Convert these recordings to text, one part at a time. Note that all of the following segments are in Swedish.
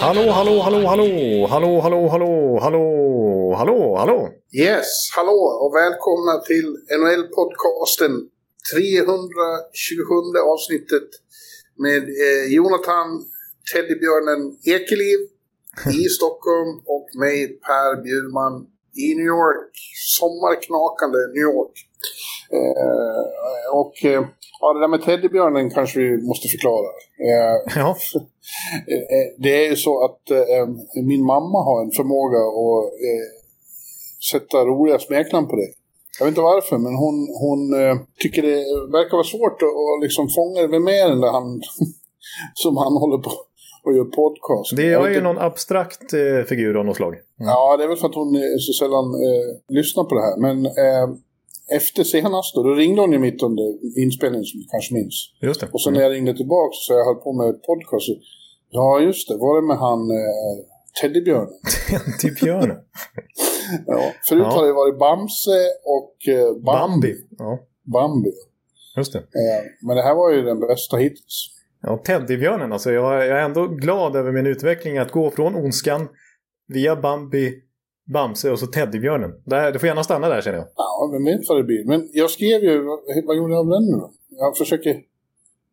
Hallå, hallå, hallå, hallå, hallå, hallå, hallå, hallå, hallå, hallå. Yes, hallå och välkomna till NHL-podcasten 327 avsnittet med eh, Jonathan Teddybjörnen Ekeliv i Stockholm och mig Per Bjurman i New York. Sommarknakande New York. Eh, och eh, ja, det där med teddybjörnen kanske vi måste förklara. Eh, Ja, Eh, Det är ju så att eh, min mamma har en förmåga att eh, sätta roliga smeknamn på det. Jag vet inte varför, men hon, hon eh, tycker det verkar vara svårt att, att liksom fånga vem är den där han som han håller på och gör podcast. det är ju någon abstrakt eh, figur av något slag. Ja, det är väl för att hon eh, så sällan eh, lyssnar på det här. Men eh, efter senast då, då ringde hon ju mitt under inspelningen som du kanske minns. Just det. Och sen när jag ringde tillbaka så jag höll på med podcast. Ja, just det. Var det med han eh, Teddybjörnen? Till björnen. Ja. Förut Ja. har det varit Bamse och eh, Bambi. Bambi. Ja, Bambi. just det. Eh, men det här var ju den bästa hittills. Ja, Teddybjörnen. Alltså, jag, jag är ändå glad över min utveckling att gå från ondskan via Bambi, Bamse och så Teddybjörnen. Det får gärna stanna där känner jag. Ja, vem vet vad det blir. Men jag skrev ju, vad, gjorde jag av den nu då? Jag försöker,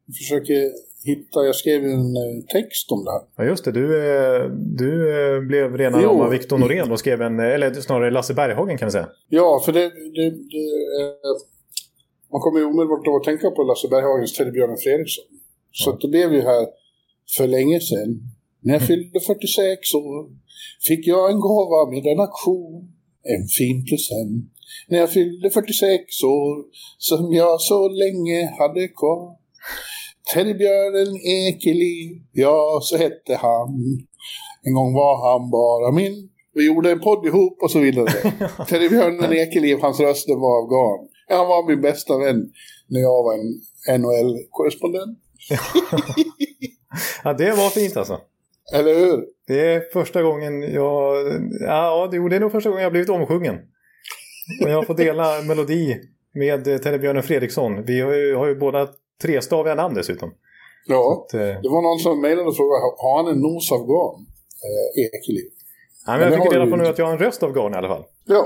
jag försöker hitta, jag skrev ju en eh, text om det här. Ja, just det. Du, eh, du eh, blev rena Jo. rama Victor Norén och skrev en, eller snarare Lasse Berghagen kan vi säga. Ja, för det... det, det man kommer ju omedelbart att tänka på Lasse Berghagens Teddybjörnen Fredriksson. Så att det blev ju här för länge sedan. När jag fyllde 46 år fick jag en gåva med en aktion. En fin present. När jag fyllde 46 år som jag så länge hade kvar. Teddybjörnen Ekeliv, ja så hette han. En gång var han bara min. Vi gjorde en podd ihop och så vidare. Teddybjörnen Ekeliv, hans röster var av garn. Han var min bästa vän när jag var en NHL-korrespondent. Ja, det var fint alltså. Eller hur? Det är första gången jag... Ja, det är nog första gången jag blivit omsjungen. Och jag får dela melodi med eh, Teddybjörnen Fredriksson. Vi har ju, har ju båda trestaviga namn dessutom. Ja. Att, eh, Det var någon som mejlade och frågade, har- han en nos av garn? Eh, Ekeliv. ja, men jag fick reda på nu att jag har en röst av garn i alla fall. Ja.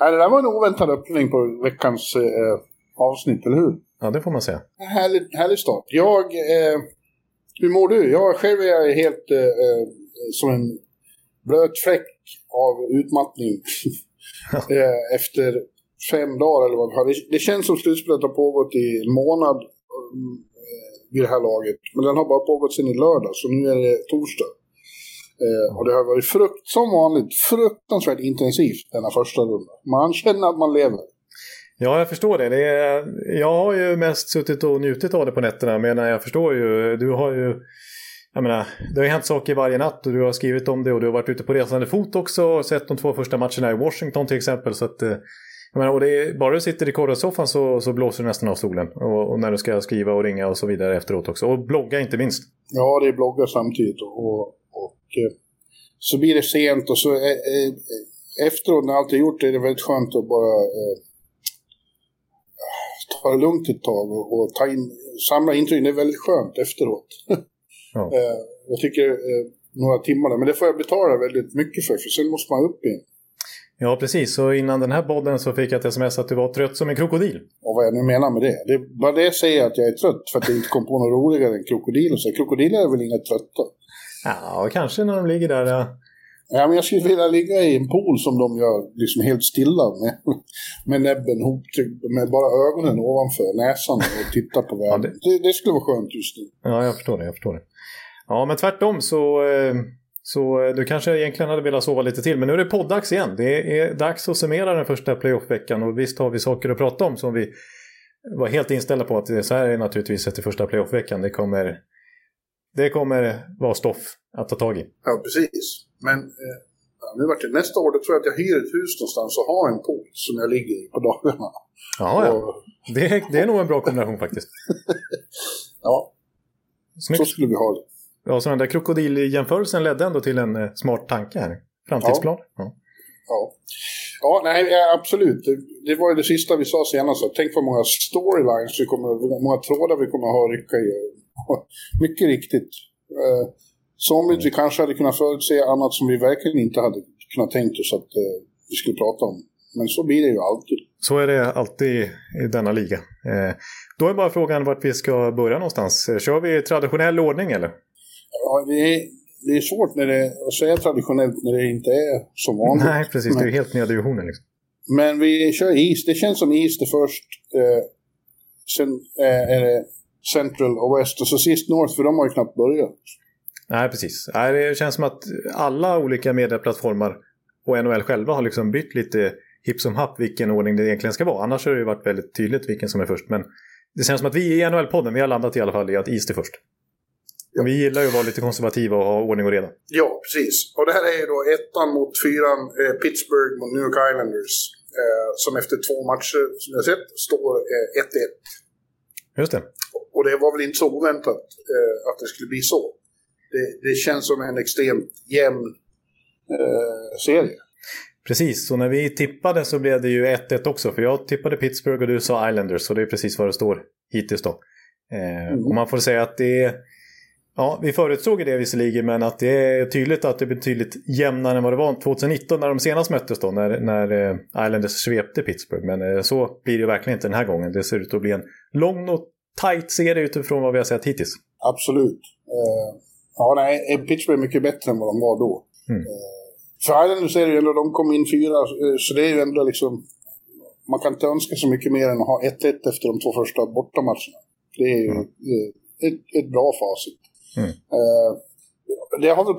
Nej, det där var en oväntad öppning på veckans eh, avsnitt, eller hur? Ja, det får man säga. Härlig, härlig start. Jag... Eh, hur mår du? Jag själv är helt eh, eh, som en blöt fläck av utmattning. eh, efter fem dagar eller vad. Det, det känns som slutspelet har pågått i en månad eh, vid det här laget. Men den har bara pågått sedan i lördag, så nu är det torsdag. Eh, och det har varit frukt, som vanligt fruktansvärt intensivt denna första runda. Man känner att man lever. Ja, jag förstår det. det är, jag har ju mest suttit och njutit av det på nätterna. Men jag förstår ju, du har ju... Jag menar, det har ju hänt saker varje natt och du har skrivit om det och du har varit ute på resande fot också och sett de två första matcherna i Washington till exempel. Så att, eh, jag menar, och det är, bara du sitter i korrespondentsoffan så, så blåser du nästan av stolen. Och, och när du ska skriva och ringa och så vidare efteråt också. Och blogga inte minst. Ja, det är bloggar samtidigt och, och, och eh, så blir det sent och så eh, efteråt när allt är gjort är det väldigt skönt att bara ta det lugnt ett tag och, och ta in, samla intryck. Det är väldigt skönt efteråt. Ja. eh, jag tycker eh, några timmar där, men det får jag betala väldigt mycket för, för sen måste man upp igen. Ja, precis. Så innan den här podden så fick jag ett sms att du var trött som en krokodil. Och vad jag nu menar med det. Det bara det säger att jag är trött för att jag inte kom på något roligare än krokodiler. Så krokodiler är väl inga trötta. Ja, kanske när de ligger där. Ja. Ja, men jag skulle vilja ligga i en pool som de gör, liksom helt stilla med, med näbben hoptryckt, med bara ögonen ovanför näsan och titta på världen. det- det... Det, skulle vara skönt just nu. Ja, jag förstår det. Jag förstår det. Ja, men tvärtom så, eh, så eh, du kanske egentligen hade velat sova lite till. Men nu är det poddags igen. Det är dags att summera den första playoff-veckan. Och visst har vi saker att prata om som vi var helt inställda på att det- så här är naturligtvis efter första playoff-veckan. Det kommer det kommer vara stoff att ta tag i. Ja, precis. Men eh, nu vart det nästa år, då tror jag att jag hyr ett hus någonstans och har en pool som jag ligger i på dagarna. Ja, ja. Och, Det, det är nog en bra kombination faktiskt. ja, så Snyggt. skulle vi ha det. Ja, så den där krokodiljämförelsen ledde ändå till en eh, smart tanke här. Framtidsplan. Ja. Ja, ja nej, ja, absolut. Det, det var ju det sista vi sa senast. att Tänk vad många storylines vi kommer, många trådar vi kommer ha att rycka i. Mycket riktigt. Eh, somligt vi kanske hade kunnat förutse, annat som vi verkligen inte hade kunnat tänkt oss att eh, vi skulle prata om. Men så blir det ju alltid. Så är det alltid i denna liga. Eh, då är bara frågan vart vi ska börja någonstans. Eh, Kör vi i traditionell ordning eller? Ja, det, är, det är svårt när det, att säga traditionellt när det inte är som vanligt. Nej, precis. Det är helt nya divisionen. Liksom. Men vi kör is. Det känns som is det först. Eh, sen eh, är det Central och West och så sist North för de har ju knappt börjat. Nej, precis. Nej, det känns som att alla olika medieplattformar och NHL själva har liksom bytt lite hipp som happ vilken ordning det egentligen ska vara. Annars har det ju varit väldigt tydligt vilken som är först. Men det känns som att vi i NHL-podden, vi har landat i alla fall i att is är först. Ja. Vi gillar ju att vara lite konservativa och ha ordning och reda. Ja, precis. Och det här är ju då ettan mot fyran, eh, Pittsburgh mot New York Islanders. Eh, som efter två matcher, som jag sett, står eh, 1-1. Just det. Och det var väl inte så oväntat eh, att det skulle bli så. Det, det känns som en extremt jämn eh, serie. Precis, så när vi tippade så blev det ju 1-1 också. För jag tippade Pittsburgh och du sa Islanders. Så det är precis vad det står hittills då. Eh, Mm. Och man får säga att det är... Ja, vi förutsåg det visserligen, men att det är tydligt att det är betydligt jämnare än vad det var 2019 när de senast möttes då, när, när eh, Islanders svepte Pittsburgh. Men eh, så blir det ju verkligen inte den här gången. Det ser ut att bli en lång och tight serie utifrån vad vi har sett hittills. Absolut. Ja, nej, eh, Pittsburgh är mycket bättre än vad de var då. Mm. Eh, för Islanders är det ju ändå, de kom in fyra, eh, så det är ju ändå liksom... Man kan inte önska så mycket mer än att ha 1-1 efter de två första bortamatcherna. Det är ju Mm. ett, ett bra facit. Mm. Det har väl,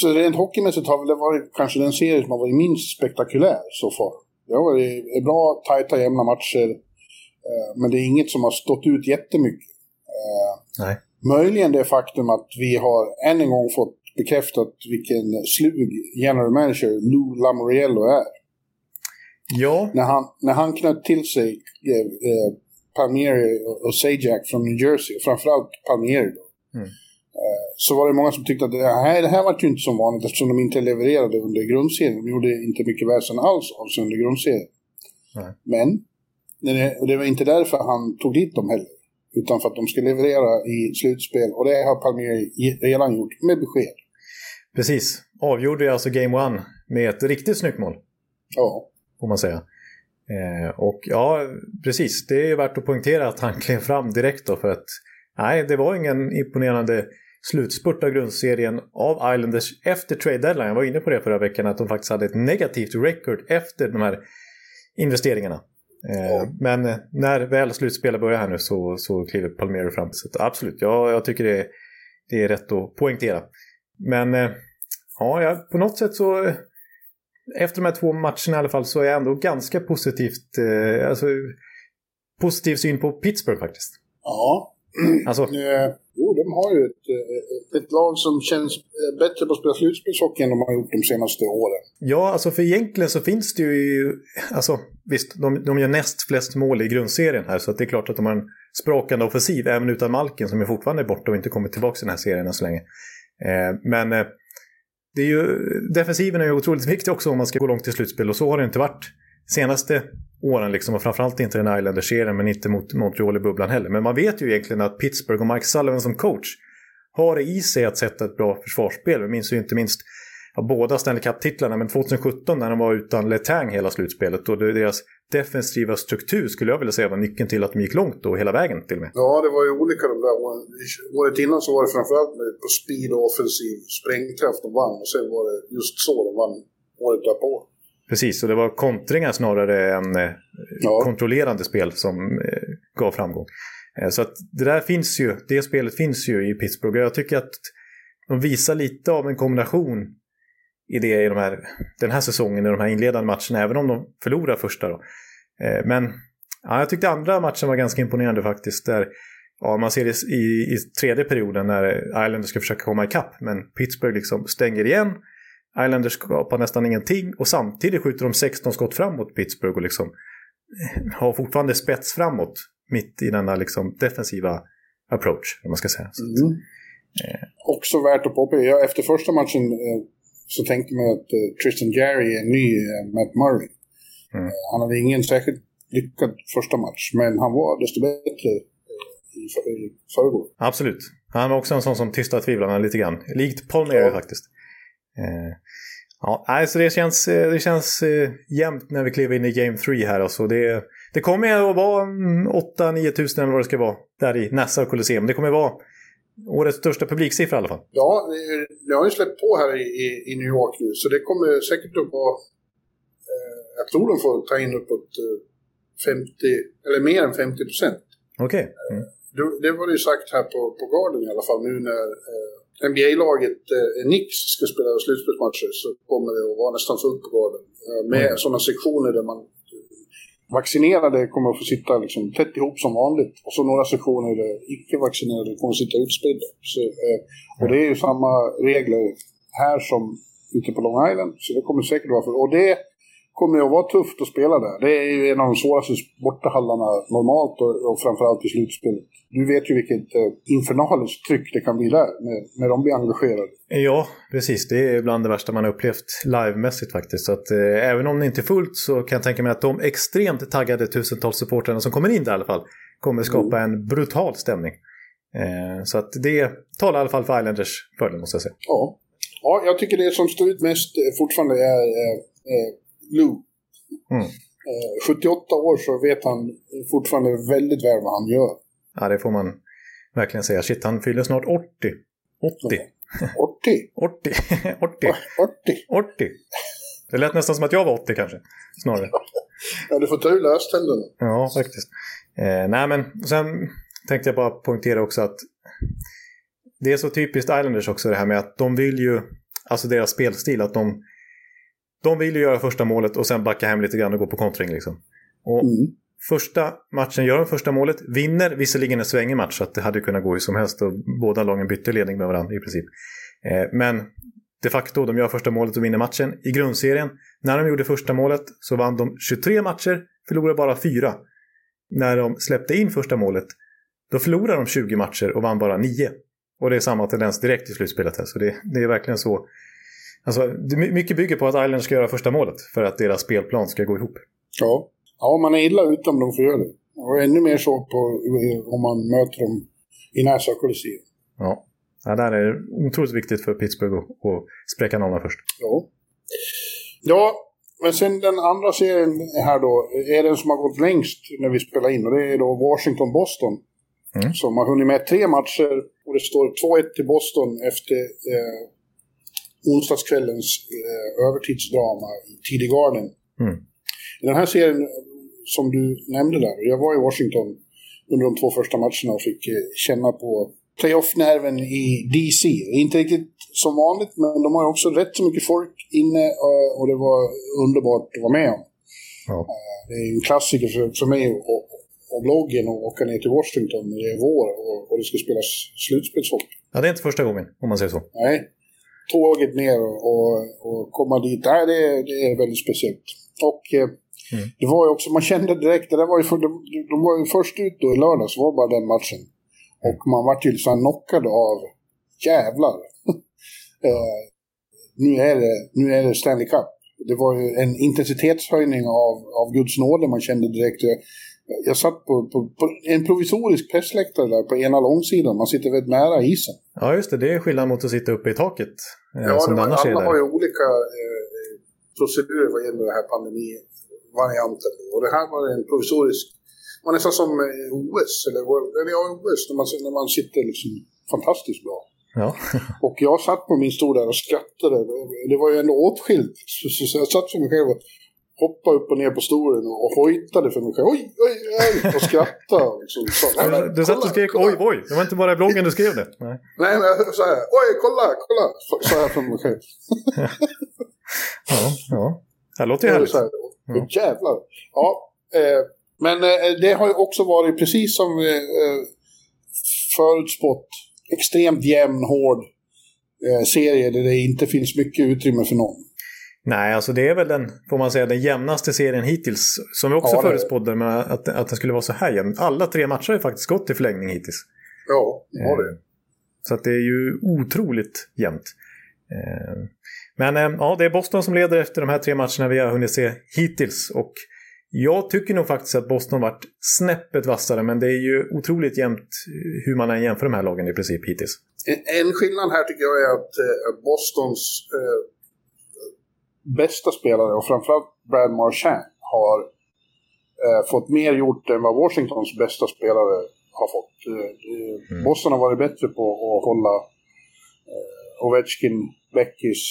så rent hockeymässigt har väl det varit kanske den serie som har varit minst spektakulär så far. Det har varit bra, tajta, jämna matcher. Men det är inget som har stått ut jättemycket. Nej. Möjligen det faktum att vi har än en gång fått bekräftat vilken slug general manager Lou Lamoriello är. Ja, När han, när han knöt till sig eh, eh, Palmieri och, Sajak från New Jersey, framförallt Palmieri då. Mm. Eh, så var det många som tyckte att det här, det här var ju inte som vanligt eftersom de inte levererade under grundserien. De gjorde inte mycket väsen alls av sig under grundserien. Nej. Men det, det var inte därför han tog dit dem heller. Utan för att de ska leverera i slutspel. Och det har Palmieri redan gjort med besked. precis. Avgjorde alltså Game One med ett riktigt snyggt mål. Ja, får man säga. Eh, och ja, precis. Det är värt att poängtera att han klev fram direkt då för att nej, det var ingen imponerande slutspurt av grundserien av Islanders efter trade deadline. Jag var inne på det förra veckan att de faktiskt hade ett negativt record efter de här investeringarna. Eh, Ja. Men eh, när väl slutspelet börjar här nu så, så kliver Palmero fram. Så absolut, ja, jag tycker det, det är rätt att poängtera. Men eh, ja, på något sätt så efter de här två matcherna i alla fall så är jag ändå ganska positivt, alltså, positiv syn på Pittsburgh faktiskt. ja. Alltså, de har ju ett, eh, ett lag som känns eh, bättre på att spela slutspelshockey än de har gjort de senaste åren. ja, alltså för egentligen så finns det ju, alltså visst, de, de gör näst flest mål i grundserien här så att det är klart att de har en sprakande offensiv även utan Malkin som är fortfarande är borta och inte kommit tillbaka i den här serien än så länge. Eh, men eh, det är ju, defensiven är ju otroligt viktig också om man ska gå långt i slutspel och så har det inte varit senaste åren liksom och framförallt inte den Islanders-serien men inte mot Montreal i bubblan heller. Men man vet ju egentligen att Pittsburgh och Mike Sullivan som coach har det i sig att sätta ett bra försvarsspel. Vi minns ju inte minst ja, båda Stanley Cup-titlarna, men 2017 när de var utan Letang hela slutspelet och deras defensiva struktur skulle jag vilja säga var nyckeln till att de gick långt då, hela vägen till och med. Ja, det var ju olika de där åren. Året innan så var det framförallt med på speed och offensiv sprängkraft de vann. Och sen var det just så de vann året därpå. Precis, och det var kontringar snarare än eh, Ja. kontrollerande spel som eh, gav framgång. Eh, så att det där finns ju, det spelet finns ju i Pittsburgh. Jag tycker att de visar lite av en kombination i det i de här, den här säsongen, i de här inledande matcherna, även om de förlorar första då. Men ja, jag tyckte andra matchen var ganska imponerande faktiskt. Där ja, man ser det i, i tredje perioden när Islanders ska försöka komma ikapp. Men Pittsburgh liksom stänger igen. Islanders skapar nästan ingenting och samtidigt skjuter de 16 skott framåt Pittsburgh och liksom har fortfarande spets framåt mitt i denna liksom defensiva approach, om man ska säga. Mm. Eh. Också värt att påpeka, efter första matchen eh, så tänkte man att eh, Tristan Gary är ny eh, Matt Murray. Mm. Eh, han hade ingen särskilt lyckad första match, men han var desto bättre eh, i, i förrgår. Absolut. Han var också en sån som tystar tvivlarna lite grann. Likt Paul Mary ja. faktiskt. Ja, alltså det känns, eh, det känns eh, jämnt när vi kliver in i Game 3 här. Alltså det, det kommer att vara 8-9 tusen eller vad det ska vara där i Nassau Colosseum. Det kommer att vara årets största publiksiffra i alla fall. Ja, det har ju släppt på här i, i, New York nu så det kommer säkert att vara... Eh, jag tror de får ta in uppåt 50, eller mer än 50 procent. Okej. Okay. Mm. Det, det var det ju sagt här på, på Garden i alla fall nu när eh, NBA-laget eh, Knicks ska spela slutspelsmatcher så kommer det att vara nästan fullt på gården. Eh, med mm. sådana sektioner där man vaccinerade kommer att få sitta liksom tätt ihop som vanligt. Och så några sektioner där icke-vaccinerade kommer att sitta utspridda. Så, eh, och det är ju samma regler här som ute på Long Island. Så det kommer säkert vara för... Och det kommer ju att vara tufft att spela där. Det är ju en av de svåraste bortahallarna normalt och, och framförallt i slutspelet. Du vet ju vilket eh, infernaliskt tryck det kan bli där när, när de blir engagerade. Ja, precis. Det är bland det värsta man har upplevt livemässigt faktiskt. Så att, eh, även om det inte är fullt så kan jag tänka mig att de extremt taggade tusentals supportrarna som kommer in där i alla fall kommer skapa mm. en brutal stämning. Eh, så att det talar i alla fall för Islanders fördel måste jag säga. Ja. ja, jag tycker det som står ut mest eh, fortfarande är eh, eh Lou. Mm. 78 eh, år så vet han fortfarande väldigt väl vad han gör. Ja, det får man verkligen säga. Shit, han fyller snart 80. 80. 80? 80. 80. 80. 80. Det lät nästan som att jag var 80 kanske. Snarare. Ja, du får ta ur löständerna. Ja, faktiskt. Eh, nej, men sen tänkte jag bara poängtera också att det är så typiskt Islanders också det här med att de vill ju, alltså deras spelstil, att de de vill ju göra första målet och sen backa hem lite grann och gå på kontring. Liksom. Och mm. Första matchen gör de första målet, vinner visserligen en svängig match så att det hade kunnat gå hur som helst och båda lagen bytte ledning med varandra i princip. Eh, men de facto, de gör första målet och vinner matchen. I grundserien, när de gjorde första målet så vann de 23 matcher, förlorade bara 4. När de släppte in första målet, då förlorade de 20 matcher och vann bara 9. Och det är samma tendens direkt i slutspelet här, så det, det är verkligen så Alltså, mycket bygger på att Islanders ska göra första målet för att deras spelplan ska gå ihop. Ja, ja man är illa ute om de får göra det. Och ännu mer så på, om man möter dem i Nassau. Ja. ja, där är det otroligt viktigt för Pittsburgh att, att spräcka nollan först. Ja. Ja, men sen den andra serien här då är den som har gått längst när vi spelar in och det är då Washington-Boston. Mm. Som har hunnit med tre matcher och det står 2-1 till Boston efter eh, onsdagskvällens eh, övertidsdrama i Tidig Garden. Mm. I den här serien som du nämnde där, jag var i Washington under de två första matcherna och fick eh, känna på playoff-nerven i DC. Inte riktigt som vanligt, men de har också rätt så mycket folk inne eh, och det var underbart att vara med om. Ja. Eh, det är en klassiker för, för mig och, och bloggen att åka ner till Washington när det är vår och, och det ska spelas slutspelshockey. Ja, det är inte första gången, om man säger så. Nej, tåget ner och, och komma dit. Nej, det, det är väldigt speciellt. Och eh, mm. det var ju också, man kände direkt, det var ju för, de, de var ju först ut då i lördags, var bara den matchen. Och man var ju så knockad av jävlar. eh, nu, är det, nu är det Stanley Cup. Det var ju en intensitetshöjning av, av Guds nåde man kände direkt. Jag satt på, på, på en provisorisk pressläktare där på ena långsidan. Man sitter väldigt nära isen. Ja, just det. Det är skillnad mot att sitta uppe i taket. Eh, ja, som det, annars alla har ju olika eh, procedurer vad gäller den här pandemivarianten. Och det här var en provisorisk... Man är nästan som eh, OS, eller, eller ja, OS, när man, när man sitter liksom fantastiskt bra. Ja. och jag satt på min stol där och skrattade. Det var ju ändå åtskilt. Så, så jag satt för mig själv och hoppade upp och ner på stolen och hojtade för mig själv. Oj, oj, oj! Och skrattade. Liksom. Så, nej, men, du satt och skrek kolla. oj, oj. Det var inte bara i bloggen du skrev det. Nej, nej men jag sa oj, kolla, kolla! Sa jag för mig själv. ja, ja. Det låter ju härligt. Så här, ja. Jävlar. Ja, eh, men eh, det har ju också varit precis som eh, förutspått extremt jämn, hård eh, serie där det inte finns mycket utrymme för någon. Nej, alltså det är väl den, får man säga, den jämnaste serien hittills. Som vi också ja, förutspådde med att, att den skulle vara så här jämn. Alla tre matcher har ju faktiskt gått i förlängning hittills. Ja, ja det. Så att det är ju otroligt jämnt. Eh, men eh, ja, det är Boston som leder efter de här tre matcherna vi har hunnit se hittills. Och jag tycker nog faktiskt att Boston varit snäppet vassare, men det är ju otroligt jämnt hur man än jämför de här lagen i princip hittills. En, skillnad här tycker jag är att eh, Bostons eh, bästa spelare, och framförallt Brad Marchand, har eh, fått mer gjort än vad Washingtons bästa spelare har fått. Eh, mm. Boston har varit bättre på att hålla eh, Ovechkin, Beckis,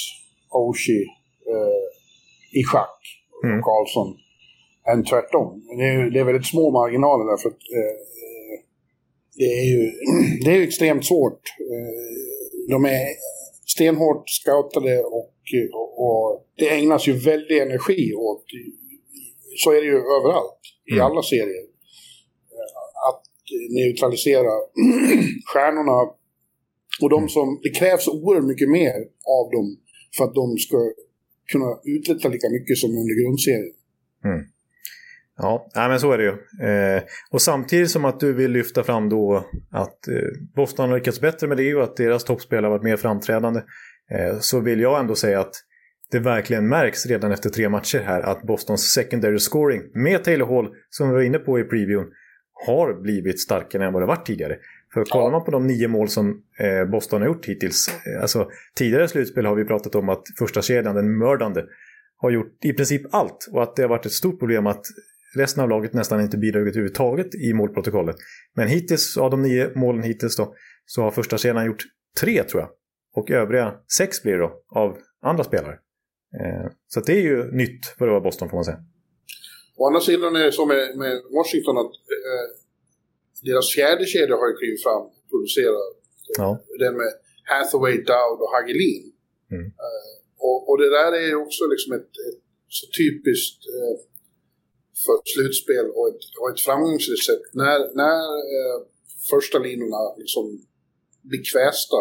Oshie eh, i schack. Mm. Karlsson än tvärtom. Det är, det är väldigt små marginaler där för att eh, det är ju det är extremt svårt. Eh, de är stenhårt scoutade och, och, och, det ägnas ju väldig energi åt, så är det ju överallt, i mm. alla serier, att neutralisera stjärnorna och de som, det krävs oerhört mycket mer av dem för att de ska kunna uträtta lika mycket som under grundserien. Mm. Ja, nej, men så är det ju. Eh, och samtidigt som att du vill lyfta fram då att eh, Boston har lyckats bättre med det och att deras toppspelare har varit mer framträdande. Eh, så vill jag ändå säga att det verkligen märks redan efter tre matcher här att Bostons secondary scoring med Taylor Hall, som vi var inne på i previewn, har blivit starkare än vad det varit tidigare. För kollar man på de nio mål som eh, Boston har gjort hittills, eh, alltså tidigare slutspel har vi pratat om att första kedjan, den mördande, har gjort i princip allt och att det har varit ett stort problem att resten av laget nästan inte bidragit överhuvudtaget i målprotokollet. Men hittills, av de nio målen hittills då, så har första kedjan gjort tre tror jag. Och övriga sex blir det då, av andra spelare. Eh, så det är ju nytt för att vara Boston får man säga. Å andra sidan är det så med, med Washington att eh, deras fjärde kedja har ju klivit fram och producerat. Ja. Den med Hathaway, Dowd och Hagelin. Mm. Eh, och, och, det där är ju också liksom ett, ett så typiskt eh, för slutspel och ett, och ett framgångsrecept. När, när eh, första linorna liksom blir kvästa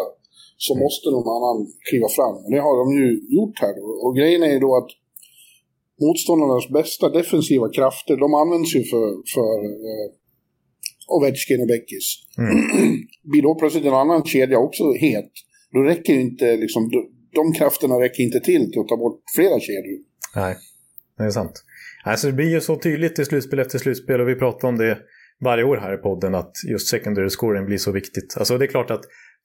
så mm. måste någon annan kliva fram. Och det har de ju gjort här. Då. Och grejen är ju då att motståndarnas bästa defensiva krafter, de används ju för, för eh, Ovechkin och Beckis. Mm. Blir då plötsligt en annan kedja också het, då räcker inte liksom, de krafterna räcker inte till till att ta bort flera kedjor. Nej, det är sant. Alltså det blir ju så tydligt i slutspel efter slutspel och vi pratar om det varje år här i podden att just secondary scoring blir så viktigt. Alltså det är klart att,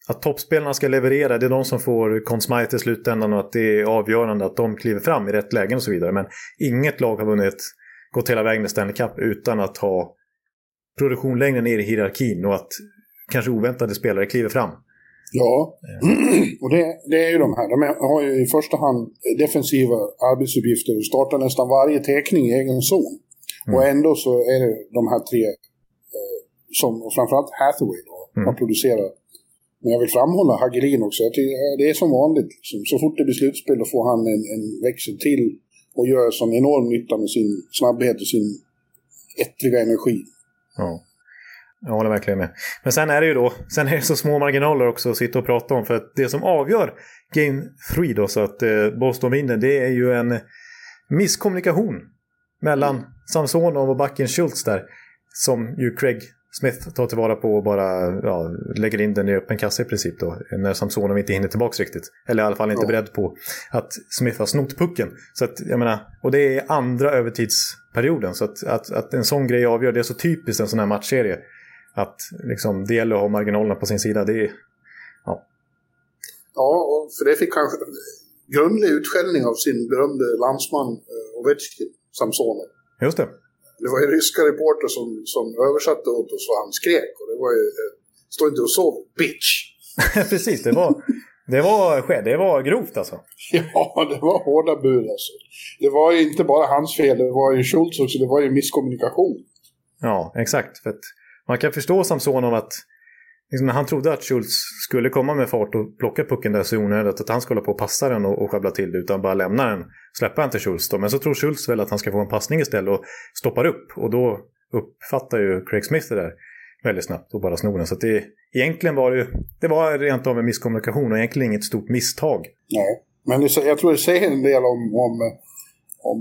att toppspelarna ska leverera, det är de som får konsmajt i slutändan och att det är avgörande att de kliver fram i rätt lägen och så vidare. Men inget lag har vunnit, gått hela vägen i Stanley Cup utan att ha produktion längre ner i hierarkin och att kanske oväntade spelare kliver fram. Ja, och det, det, är ju de här. De har ju i första hand defensiva arbetsuppgifter och startar nästan varje teckning i egen zon. Mm. Och ändå så är det de här tre eh, som framförallt Hathaway då, mm. har producerat. Men jag vill framhålla Hagelin också. Tycker, det är som vanligt. Liksom. Så fort det blir slutspel då får han en, en växel till och gör sån enorm nytta med sin snabbhet och sin ettriga energi. Ja. Jag håller verkligen med. Men sen är det ju då, sen är det så små marginaler också att sitta och prata om. För att det som avgör Game 3 då, så att eh, Boston vinner, det är ju en misskommunikation mellan Samsonov och backen Schultz där. Som ju Craig Smith tar tillvara på och bara ja, lägger in den i öppen kassa i princip då. När Samsonov inte hinner tillbaka riktigt. Eller i alla fall inte ja. beredd på att Smith har snott pucken. Så att, jag menar, och det är andra övertidsperioden. Så att, att, att en sån grej avgör, det är så typiskt en sån här matchserie. Att liksom, det gäller att ha marginalerna på sin sida. Det är, ja. ja, för det fick han grundlig utskällning av sin berömde landsman uh, Ovechkin, Samsonov. Just det. Det var ju ryska reporter som, som översatte åt oss vad han skrek. Och det var ju, uh, stå inte och sov, bitch! Precis, det var, det var, det var grovt alltså. Ja, det var hårda bud alltså. Det var ju inte bara hans fel, det var ju Schultz också, det var ju misskommunikation. Ja, exakt. För att man kan förstå Samsonov att liksom, när han trodde att Schultz skulle komma med fart och plocka pucken där så onödigt att han skulle hålla på och passa den och, och sjabbla till det utan bara lämna den, släppa den till Schultz då. Men så tror Schultz väl att han ska få en passning istället och stoppar upp och då uppfattar ju Craig Smith det där. väldigt snabbt och bara snor den. Så att det, egentligen var det, det var rent av en misskommunikation och egentligen inget stort misstag. Nej, men jag tror det säger en del om, om, om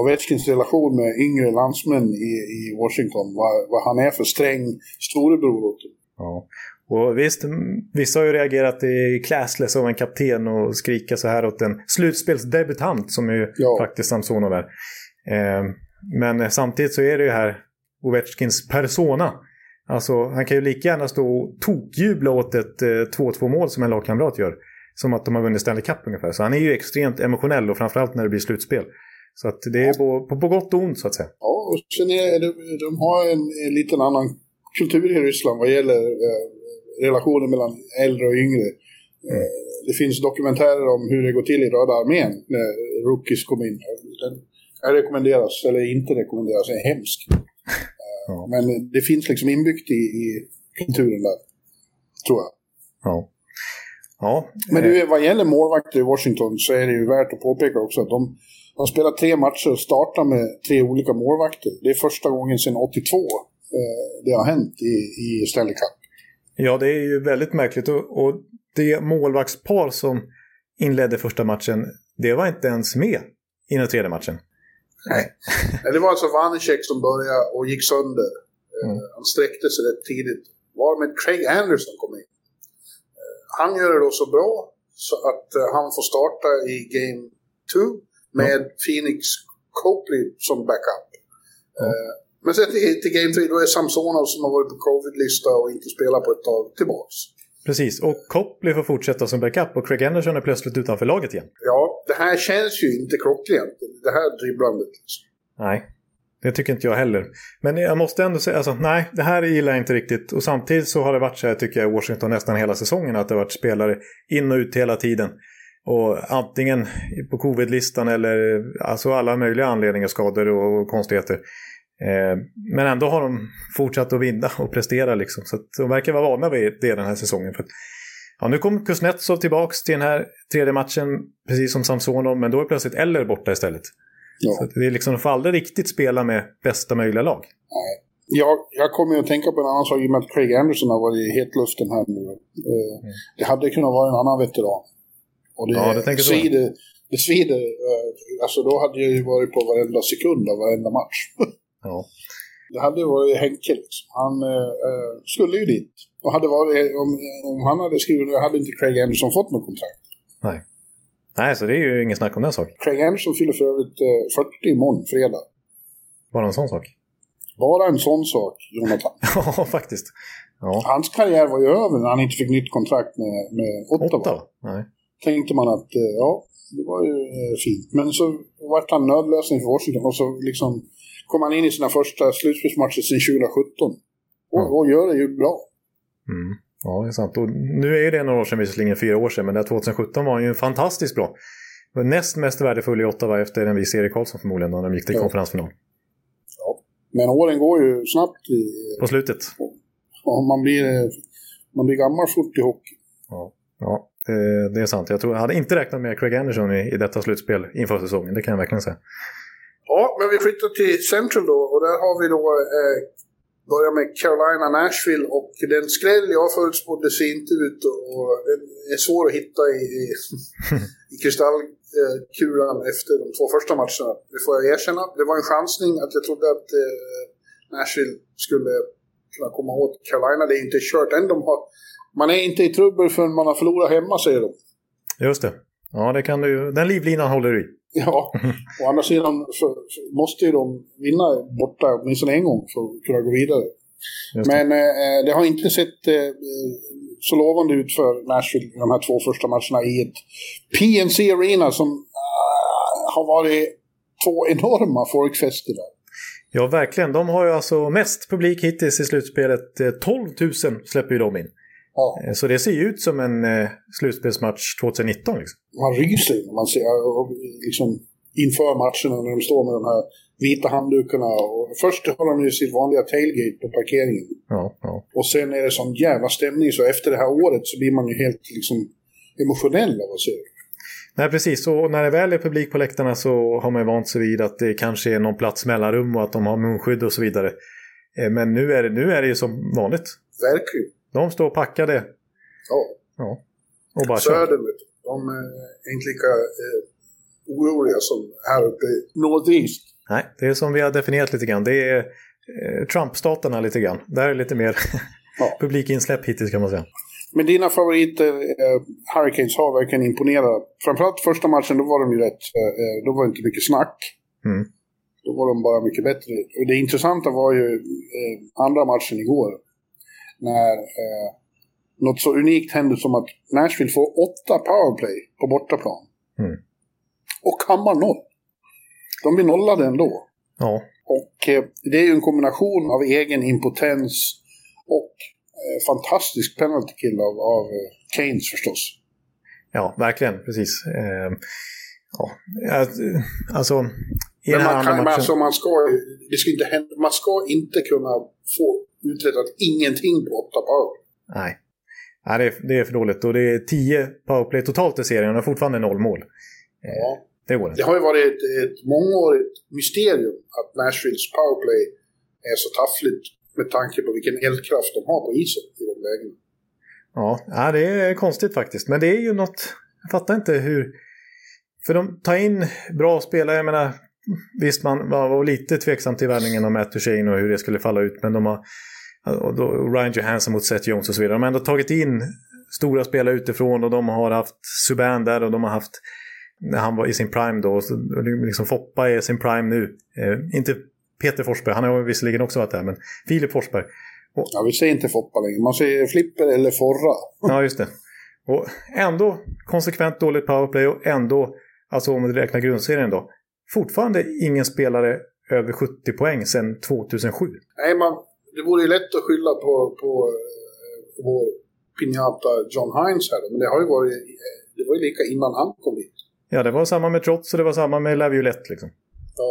Ovechkins relation med yngre landsmän i, i Washington. Vad, vad han är för sträng storebror. Ja. Och visst, vissa har ju reagerat i classless av en kapten och skrika så här åt en slutspelsdebutant som är ja. faktiskt Samsonov är. Eh, men samtidigt så är det ju här Ovechkins persona. Alltså han kan ju lika gärna stå och tokjubla åt ett eh, 2-2 mål som en lagkamrat gör. Som att de har vunnit Stanley Cup ungefär. Så han är ju extremt emotionell och framförallt när det blir slutspel. Så att det är på, på, på gott och ont så att säga. Ja, och sen är det, de har en, en liten annan kultur i Ryssland vad gäller eh, relationer mellan äldre och yngre. Mm. Det finns dokumentärer om hur det går till i Röda armén när rookies kom in. Den rekommenderas, eller inte rekommenderas, är hemsk. Ja. Men det finns liksom inbyggt i, i kulturen där, tror jag. Ja. Ja. Men du, vad gäller målvakter i Washington så är det ju värt att påpeka också att de har spelat tre matcher och startat med tre olika målvakter. Det är första gången sedan 82 eh, det har hänt i, i Stanley Cup. Ja, det är ju väldigt märkligt. Och, och det målvaktspar som inledde första matchen, det var inte ens med i den tredje matchen. Nej. det var alltså Vanecek som började och gick sönder. Eh, mm. Han sträckte sig rätt tidigt. Var med Craig Anderson kom in. Eh, han gör det då så bra så att han får starta i Game 2 med mm. Phoenix Copley som backup. Mm. Men sen till, till Game 3 då är Samsonov som har varit på covid-lista och inte spelat på ett tag tillbaks. Precis, och Copley får fortsätta som backup och Craig Anderson är plötsligt utanför laget igen. Ja, det här känns ju inte klockrent, det här dribblandet. Liksom. Nej, det tycker inte jag heller. Men jag måste ändå säga, alltså, nej, det här gillar jag inte riktigt. Och samtidigt så har det varit så här, tycker jag, i Washington nästan hela säsongen, att det har varit spelare in och ut hela tiden. Och antingen på covid-listan eller alltså alla möjliga anledningar, skador och konstigheter. Eh, men ändå har de fortsatt att vinna och prestera liksom. Så de verkar vara vana vid det den här säsongen. För ja, nu kom Kuznetsov tillbaka till den här tredje matchen, precis som Samsonov, men då är plötsligt Eller borta istället. Ja. Så det är liksom, de får aldrig riktigt spela med bästa möjliga lag. Nej. Jag, jag kommer att tänka på en annan sak i och med att Craig Anderson har varit i hetluften här nu. Eh, mm. Det hade kunnat vara en annan veteran. Och det, ja, det tänker svider, det svider. Eh, alltså då hade jag ju varit på varenda sekund av varenda match. Ja. Det hade varit Henke liksom. Han eh, skulle ju dit. Och hade varit, om, om han hade skrivit det hade inte Craig Anderson fått något kontrakt. Nej. Nej, så det är ju ingen snack om den saken. Craig Anderson fyller för övrigt eh, 40 imorgon, fredag. Bara en sån sak? Bara en sån sak, Jonathan. ja, faktiskt. Ja. Hans karriär var ju över när han inte fick nytt kontrakt med, med Ottawa. Ottawa? Nej. Tänkte man att, eh, ja, det var ju eh, fint. Men så vart han nödlösning för Washington och så liksom kom han in i sina första slutspelsmatcher sedan 2017. Och, och gör det ju bra. Mm. Ja, det är sant. Och nu är det några år sedan, visserligen fyra år sedan, men det 2017 var han ju fantastiskt bra. Näst mest värdefull i Ottawa efter en viss Erik Karlsson förmodligen, när de gick till ja. konferensfinal. Ja, men åren går ju snabbt. I, På slutet. Ja, man blir, man blir gammal fort i hockey. Ja, ja det är sant. Jag, tror, jag hade inte räknat med Craig Anderson i, i detta slutspel inför säsongen, det kan jag verkligen säga. Ja, men vi flyttar till Central då och där har vi då eh, börjar med Carolina Nashville och den skräll jag förutspådde ser inte ut och den är svår att hitta i, i, i kristallkulan efter de två första matcherna. Det får jag erkänna. Det var en chansning att jag trodde att eh, Nashville skulle kunna komma åt Carolina. Det är inte kört än. De har, man är inte i trubbel förrän man har förlorat hemma, säger de. Just det. Ja, det kan du, den livlinan håller du i. Ja, å andra sidan så, måste ju de vinna borta åtminstone en gång för att kunna gå vidare. Men eh, det har inte sett eh, så lovande ut för Nashville de här två första matcherna i ett PNC Arena som uh, har varit två enorma folkfester där. Ja, verkligen. De har ju alltså mest publik hittills i slutspelet. 12 eh, 000 släpper ju de in. Ja. Eh, så det ser ju ut som en eh, slutspelsmatch 2019. Liksom. Man ryser när man ser, liksom, inför matcherna när de står med de här vita handdukarna. Och först har de ju sitt vanliga tailgate på parkeringen. Ja, ja. Och sen är det sån jävla stämning så efter det här året så blir man ju helt liksom, emotionell av att se det. Nej, precis. Och när det väl är publik på läktarna så har man ju vant sig vid att det kanske är någon plats mellanrum och att de har munskydd och så vidare. Eh, men nu är, det, nu är det ju som vanligt. Verkligen. De står packade. Ja. ja. Och bara kör. Söder, vet du. De är inte lika eh, oroliga som här uppe i Northeast. Nej, det är som vi har definierat lite grann. Det är eh, Trump-staterna lite grann. Där är lite mer Ja. publikinsläpp hittills kan man säga. Men dina favoriter, eh, Hurricanes, har verkligen imponerat. Framförallt första matchen, då var de ju rätt, eh, då var det inte mycket snack. Mm. Då var de bara mycket bättre. Det intressanta var ju eh, andra matchen igår. När eh, något så unikt hände som att Nashville får åtta powerplay på bortaplan. Mm. Och kammar noll. De blir nollade ändå. Ja, Och eh, det är ju en kombination av egen impotens och eh, fantastisk penalty kill av, av eh, Keynes förstås. ja verkligen. Precis. Eh, ja, alltså, Men man, kan, matchen. alltså, man, ska, det ska inte hända, man ska inte kunna få uträttat ingenting på åtta power. Nej. Nej, det är, det är för dåligt. Och det är 10 powerplay totalt i serien och fortfarande noll mål. Eh, Ja. Det går Det inte. har ju varit ett, ett mångårigt mysterium att Nashvilles powerplay är så taffligt med tanke på vilken eldkraft de har på isen i de lägena. Ja, ja, det är konstigt faktiskt. Men det är ju något... Jag fattar inte hur... För de tar in bra spelare. Jag menar, visst man var, var lite tveksam till värvningen av Matt Duchene och hur det skulle falla ut. Men de har... Och då, Ryan Johansson mot Seth Jones och så vidare. De har ändå tagit in stora spelare utifrån och de har haft Subban där och de har haft när han var i sin prime då. Och och liksom Foppa är i sin prime nu. Eh, inte Peter Forsberg, han har visserligen också varit där, men Filip Forsberg. Ja, vi säger inte Foppa längre, man säger Flipper eller Forra. Ja, just det. Och ändå konsekvent dåligt powerplay och ändå, alltså om du räknar grundserien då, fortfarande ingen spelare över 70 poäng sedan 2007. Nej, man, det vore ju lätt att skylla på, på eh, vår pinata John Hines här, men det har ju varit, eh, det var ju lika innan han kom hit. Ja, det var samma med Trots och det var samma med Laviolette liksom. Ja.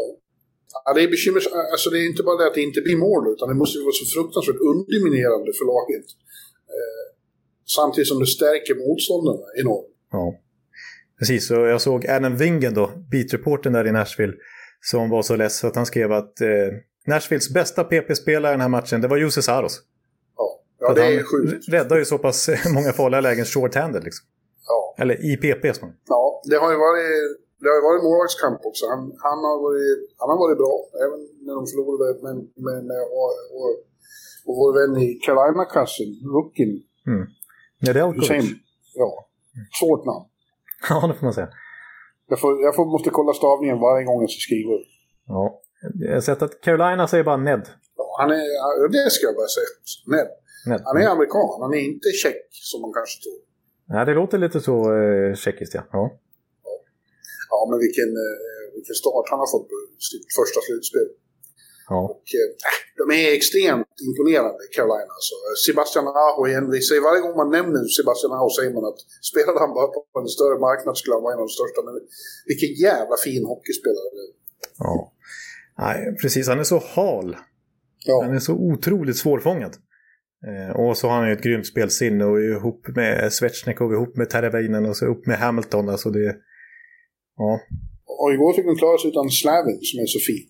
Ja, det är bekymmersamt. Alltså det är inte bara det att det inte blir mål, utan det måste ju vara så fruktansvärt underminerande för laget. Eh, samtidigt som det stärker motståndarna enormt. Ja. Precis, och jag såg Adam Wingen då, beatreporten där i Nashville, som var så less att han skrev att eh, Nashvilles bästa PP-spelare i den här matchen, det var Jussi Saros. Ja, ja det är han sjukt. räddar ju så pass många farliga lägen short-handed liksom. Ja. Eller i PP som ja, det har ju varit, det har varit målvaktskamp också. Han, han, har varit, han har varit bra, även när de förlorade. Men, men, eh, och, och, och vår vän i Carolina-kassen, rookien, Nedeljkovic. Hussein. Ja, svårt namn. Ja, det får man säga. Jag, får, jag får, måste kolla stavningen varje gång jag ska skriva. Ja. Jag har sett att Carolina säger bara Ned. Ja, han är, det ska jag bara säga. Men, Ned. han är amerikan, han är inte tjeck som man kanske tror. Ja, det låter lite så eh, tjeckiskt, ja. ja. Ja, men vilken, eh, vilken start han har fått på sitt första slutspel. Ja. Och, eh, de är extremt imponerande, Carolina. Alltså. Sebastian Aho igen, vi säger varje gång man nämner Sebastian Aho säger man att spelade han bara på en större marknad skulle han vara en av de största. Men vilken jävla fin hockeyspelare. ja. Nej, precis. Han är så hal. Han Ja, är så otroligt svårfångad. Eh, och så har han ju ett grymt spelsinne och ihop med Svetjnikov, ihop med Teravainen och så upp med Hamilton. Alltså det... Ja. och igår fick de klara sig utan Slavin som är så fin.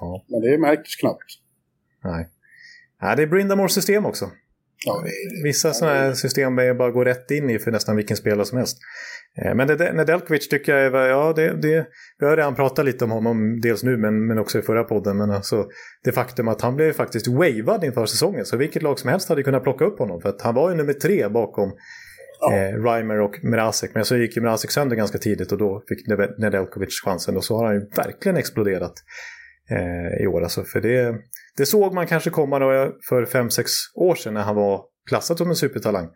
Ja. Men det märktes knappt. Nej. Ja, det är Brindamores system också. Ja, det Vissa sådana här system är bara gå rätt in i för nästan vilken spelare som helst. Eh, Men Nedeljkovic tycker jag är, ja det, det, vi har redan pratat lite om honom, dels nu men, men också i förra podden. Men alltså det faktum att han blev faktiskt wavad inför säsongen. Så vilket lag som helst hade kunnat plocka upp honom. För att han var ju nummer tre bakom Ja. eh, Reimer och Mrazek. Men så gick ju Mrazek sönder ganska tidigt och då fick Ned- Nedeljkovic chansen. Och så har han ju verkligen exploderat eh, i år. Alltså, för det, det såg man kanske komma då eh, för 5-6 år sedan när han var klassad som en supertalang.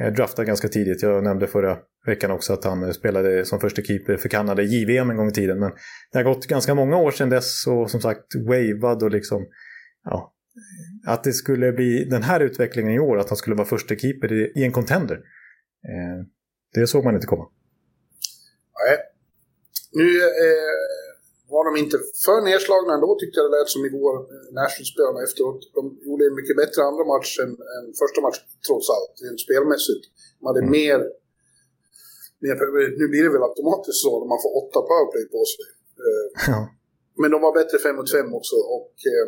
Eh, draftad ganska tidigt. Jag nämnde förra veckan också att han eh, spelade som första keeper för Kanada i JVM en gång i tiden. Men det har gått ganska många år sedan dess och som sagt wavad och liksom ja, att det skulle bli den här utvecklingen i år, att han skulle vara första keeper i, i en contender. Eh, det såg man inte komma. nej. Nu eh, de inte för nedslagna ändå tyckte jag det lät som igår. eh, Nashville-spelarna efteråt. De gjorde en mycket bättre andra match än, än första matchen trots allt, rent spelmässigt. De hade Mm. mer, mer... Nu blir det väl automatiskt så när man får åtta powerplay på sig. Eh, Ja. Men de var bättre 5 mot 5 också och eh,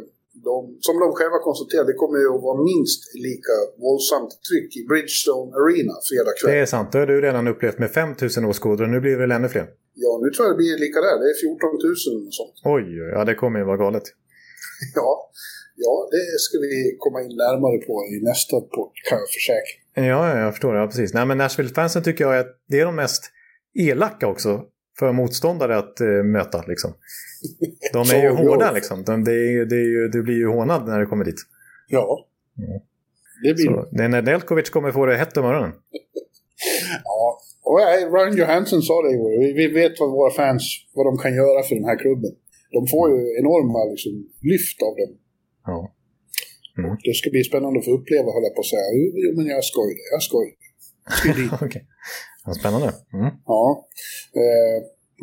de, som de själva konstaterar, det kommer ju att vara minst lika våldsamt tryck i Bridgestone Arena fredag kväll. Det är sant, det har du redan upplevt med 5000 åskådare. Nu blir det väl ännu fler? Ja, nu tror jag det blir lika där. Det är 14 000 och sånt. Oj, ja det kommer ju vara galet. ja, ja, det ska vi komma in närmare på i nästa podd, kan jag försäkra. Ja, jag förstår. Ja, precis. Nej, men Nashville-fansen tycker jag är, det är de mest elaka också för motståndare att uh, möta. Liksom. De är ju hårda liksom. De, det, är, det, är ju, det blir ju hånad när det kommer dit. Ja. Mm. Det blir Så, det. När Delkovic kommer få det hett om öronen. ja, och Ryan Johansson sa det ju. Vi vet vad våra fans vad de kan göra för den här klubben. De får ju enorma liksom, lyft av dem. Ja. Mm. Det ska bli spännande att få uppleva, håller jag på att säga. Jo, men jag skojar, jag skojar. Okay. Ja, spännande. Mm. Ja. Eh,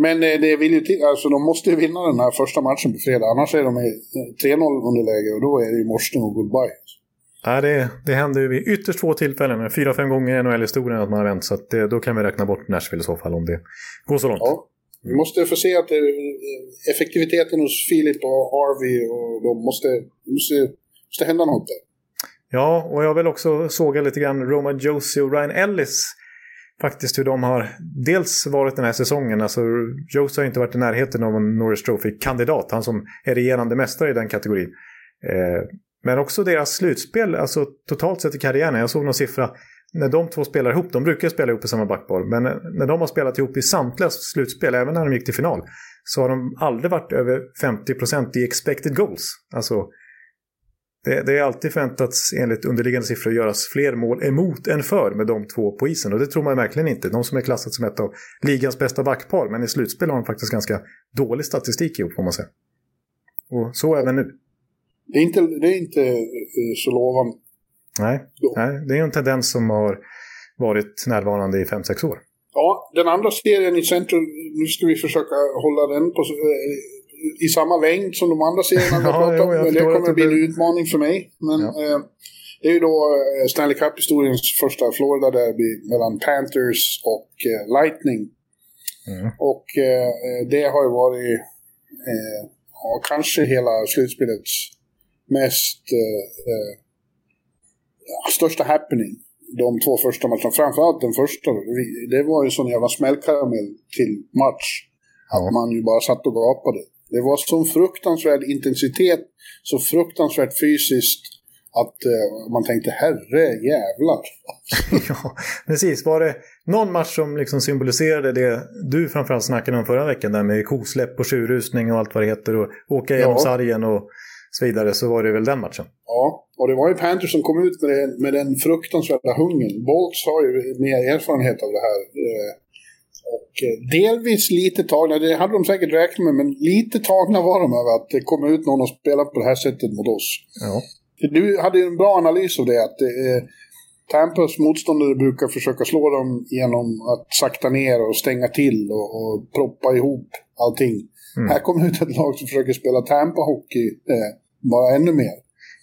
men eh, det vill ju till, alltså de måste ju vinna den här första matchen på fredag. Annars är de i 3-0 underläge och då är det ju morsning och goodbye. Ja, det, det händer ju vid ytterst få tillfällen, fyra, fem gånger i NHL-historien att man har vänt. Så det, då kan vi räkna bort Nashville i så fall om det går så långt. Ja. Vi måste få se att effektiviteten hos Filip och Harvey och de måste, måste, måste hända något där. Ja, och jag vill också såga lite grann Roman Josie och Ryan Ellis faktiskt hur de har dels varit den här säsongen. Alltså Jones har inte varit i närheten av en Norris Trophy-kandidat. Han som är regerande mästare i den kategorin. Eh, men också deras slutspel, alltså totalt sett i karriären. Jag såg någon siffra. När de två spelar ihop, de brukar spela ihop i samma backpar. Men när de har spelat ihop i samtliga slutspel, även när de gick till final. Så har de aldrig varit över 50% i expected goals. Alltså det, det är alltid förväntats enligt underliggande siffror göras fler mål emot än för med de två på isen. Och det tror man verkligen inte. De som är klassat som ett av ligans bästa backpar. Men i slutspel har de faktiskt ganska dålig statistik ihop får man säga. Och så även nu. Det är inte, det är inte uh, så lovande. Nej, nej, det är en tendens som har varit närvarande i 5-6 år. Ja, den andra serien i centrum, nu ska vi försöka hålla den på, eh, i samma längd som de andra serierna vi har pratat om. Det kommer att bli en utmaning för mig. Men ja. eh, det är ju då eh, Stanley Cup-historiens första Florida-derby mellan Panthers och eh, Lightning. Mm. Och eh, det har ju varit eh, ja, kanske hela slutspelets mest eh, största happening. De två första matcherna, framförallt den första. Det var ju sån jävla smällkaramell till match. Att ja. man ju bara satt och gapade. Det var sån fruktansvärd intensitet, så fruktansvärt fysiskt att uh, man tänkte herre jävlar. ja, precis. Var det någon match som liksom symboliserade det du framförallt snackade om förra veckan, där med kosläpp och tjurrusning och allt vad det heter och åka igenom ja. sargen och så vidare, så var det väl den matchen? Ja, och det var ju Panthers som kom ut med, det, med den fruktansvärda hungern. Bolts har ju mer erfarenhet av det här. Eh, och eh, delvis lite tagna, det hade de säkert räknat med, men lite tagna var de över att det kom ut någon och spelade på det här sättet mot oss. Ja. Du hade en bra analys av det, att eh, Tampas motståndare brukar försöka slå dem genom att sakta ner och stänga till och, och proppa ihop allting. Mm. Här kommer ut ett lag som försöker spela Tampa-hockey eh, bara ännu mer.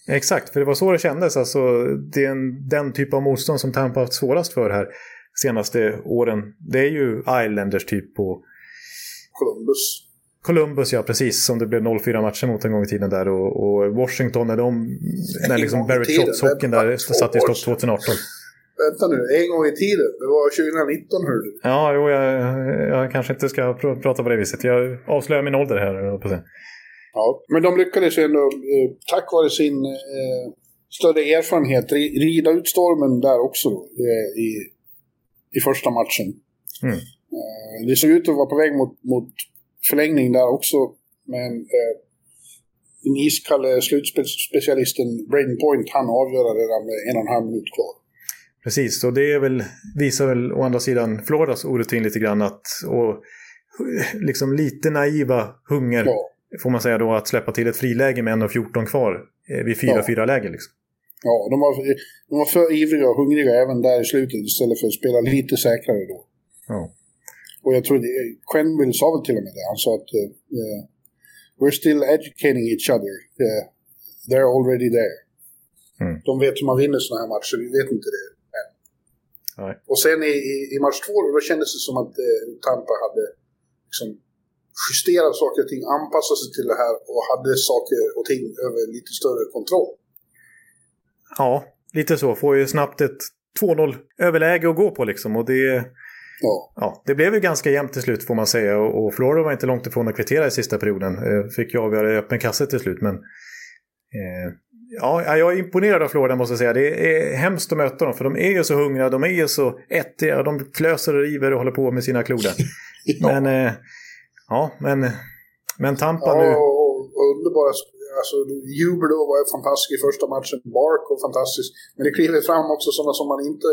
Exakt, för det var så det kändes. Alltså, det är en, den typ av motstånd som Tampa haft svårast för här senaste åren. Det är ju Islanders typ på... Columbus. Columbus, ja precis. Som det blev 0-4 matcher mot en gång i tiden där. Och, och Washington, när de... När liksom Barry Trotz-hockeyn där satte i stopp 2018. Vänta nu, en gång i tiden. Det var 2019 hörde du. Ja, jo, jag, jag kanske inte ska pr prata på det viset. Jag avslöjar min ålder här. På Ja, men de lyckades ju ändå, eh, tack vare sin eh, större erfarenhet, rida ut stormen där också eh, i i första matchen. Mm. Eh, det såg ut att vara på väg mot, mot förlängning där också. Men eh, den iskalle slutspecialisten Braden Point han avgöra redan med en och en halv minut kvar. Precis, och det är väl, visar väl å andra sidan Floridas orutin lite grann att och liksom lite naiva hunger ja. får man säga då att släppa till ett friläge med 1.14 kvar eh, vid 4-4-läge. Liksom. Ja, de var, de var för ivriga och hungriga även där i slutet istället för att spela lite säkrare då. Ja. Och jag tror, Quenville sa väl till och med det. Han sa att uh, we're still educating each other. Uh, they're already there. Mm. De vet hur man vinner sådana här matcher, vi vet inte det. Nej. Och sen i, i, match två då kändes det som att uh, Tampa hade liksom justerade saker och ting, anpassade sig till det här och hade saker och ting över lite större kontroll. Ja, lite så. Får ju snabbt ett 2-0 överläge att gå på liksom. Och det, Ja. ja, det blev ju ganska jämnt till slut får man säga. Och, och Florida var inte långt ifrån att kvittera i sista perioden. Eh, fick ju avgöra i öppen kasse till slut. Men eh, ja, jag är imponerad av Florida måste jag säga. Det är hemskt att möta dem. För de är ju så hungriga, de är ju så ettiga. De flöser och river och håller på med sina klodar. ja. Men, eh, ja, men, men Tampa ja, nu. underbara. Alltså, Jubel då var fantastisk i första matchen. Bark var fantastisk. Men det kliver fram också sådana som man inte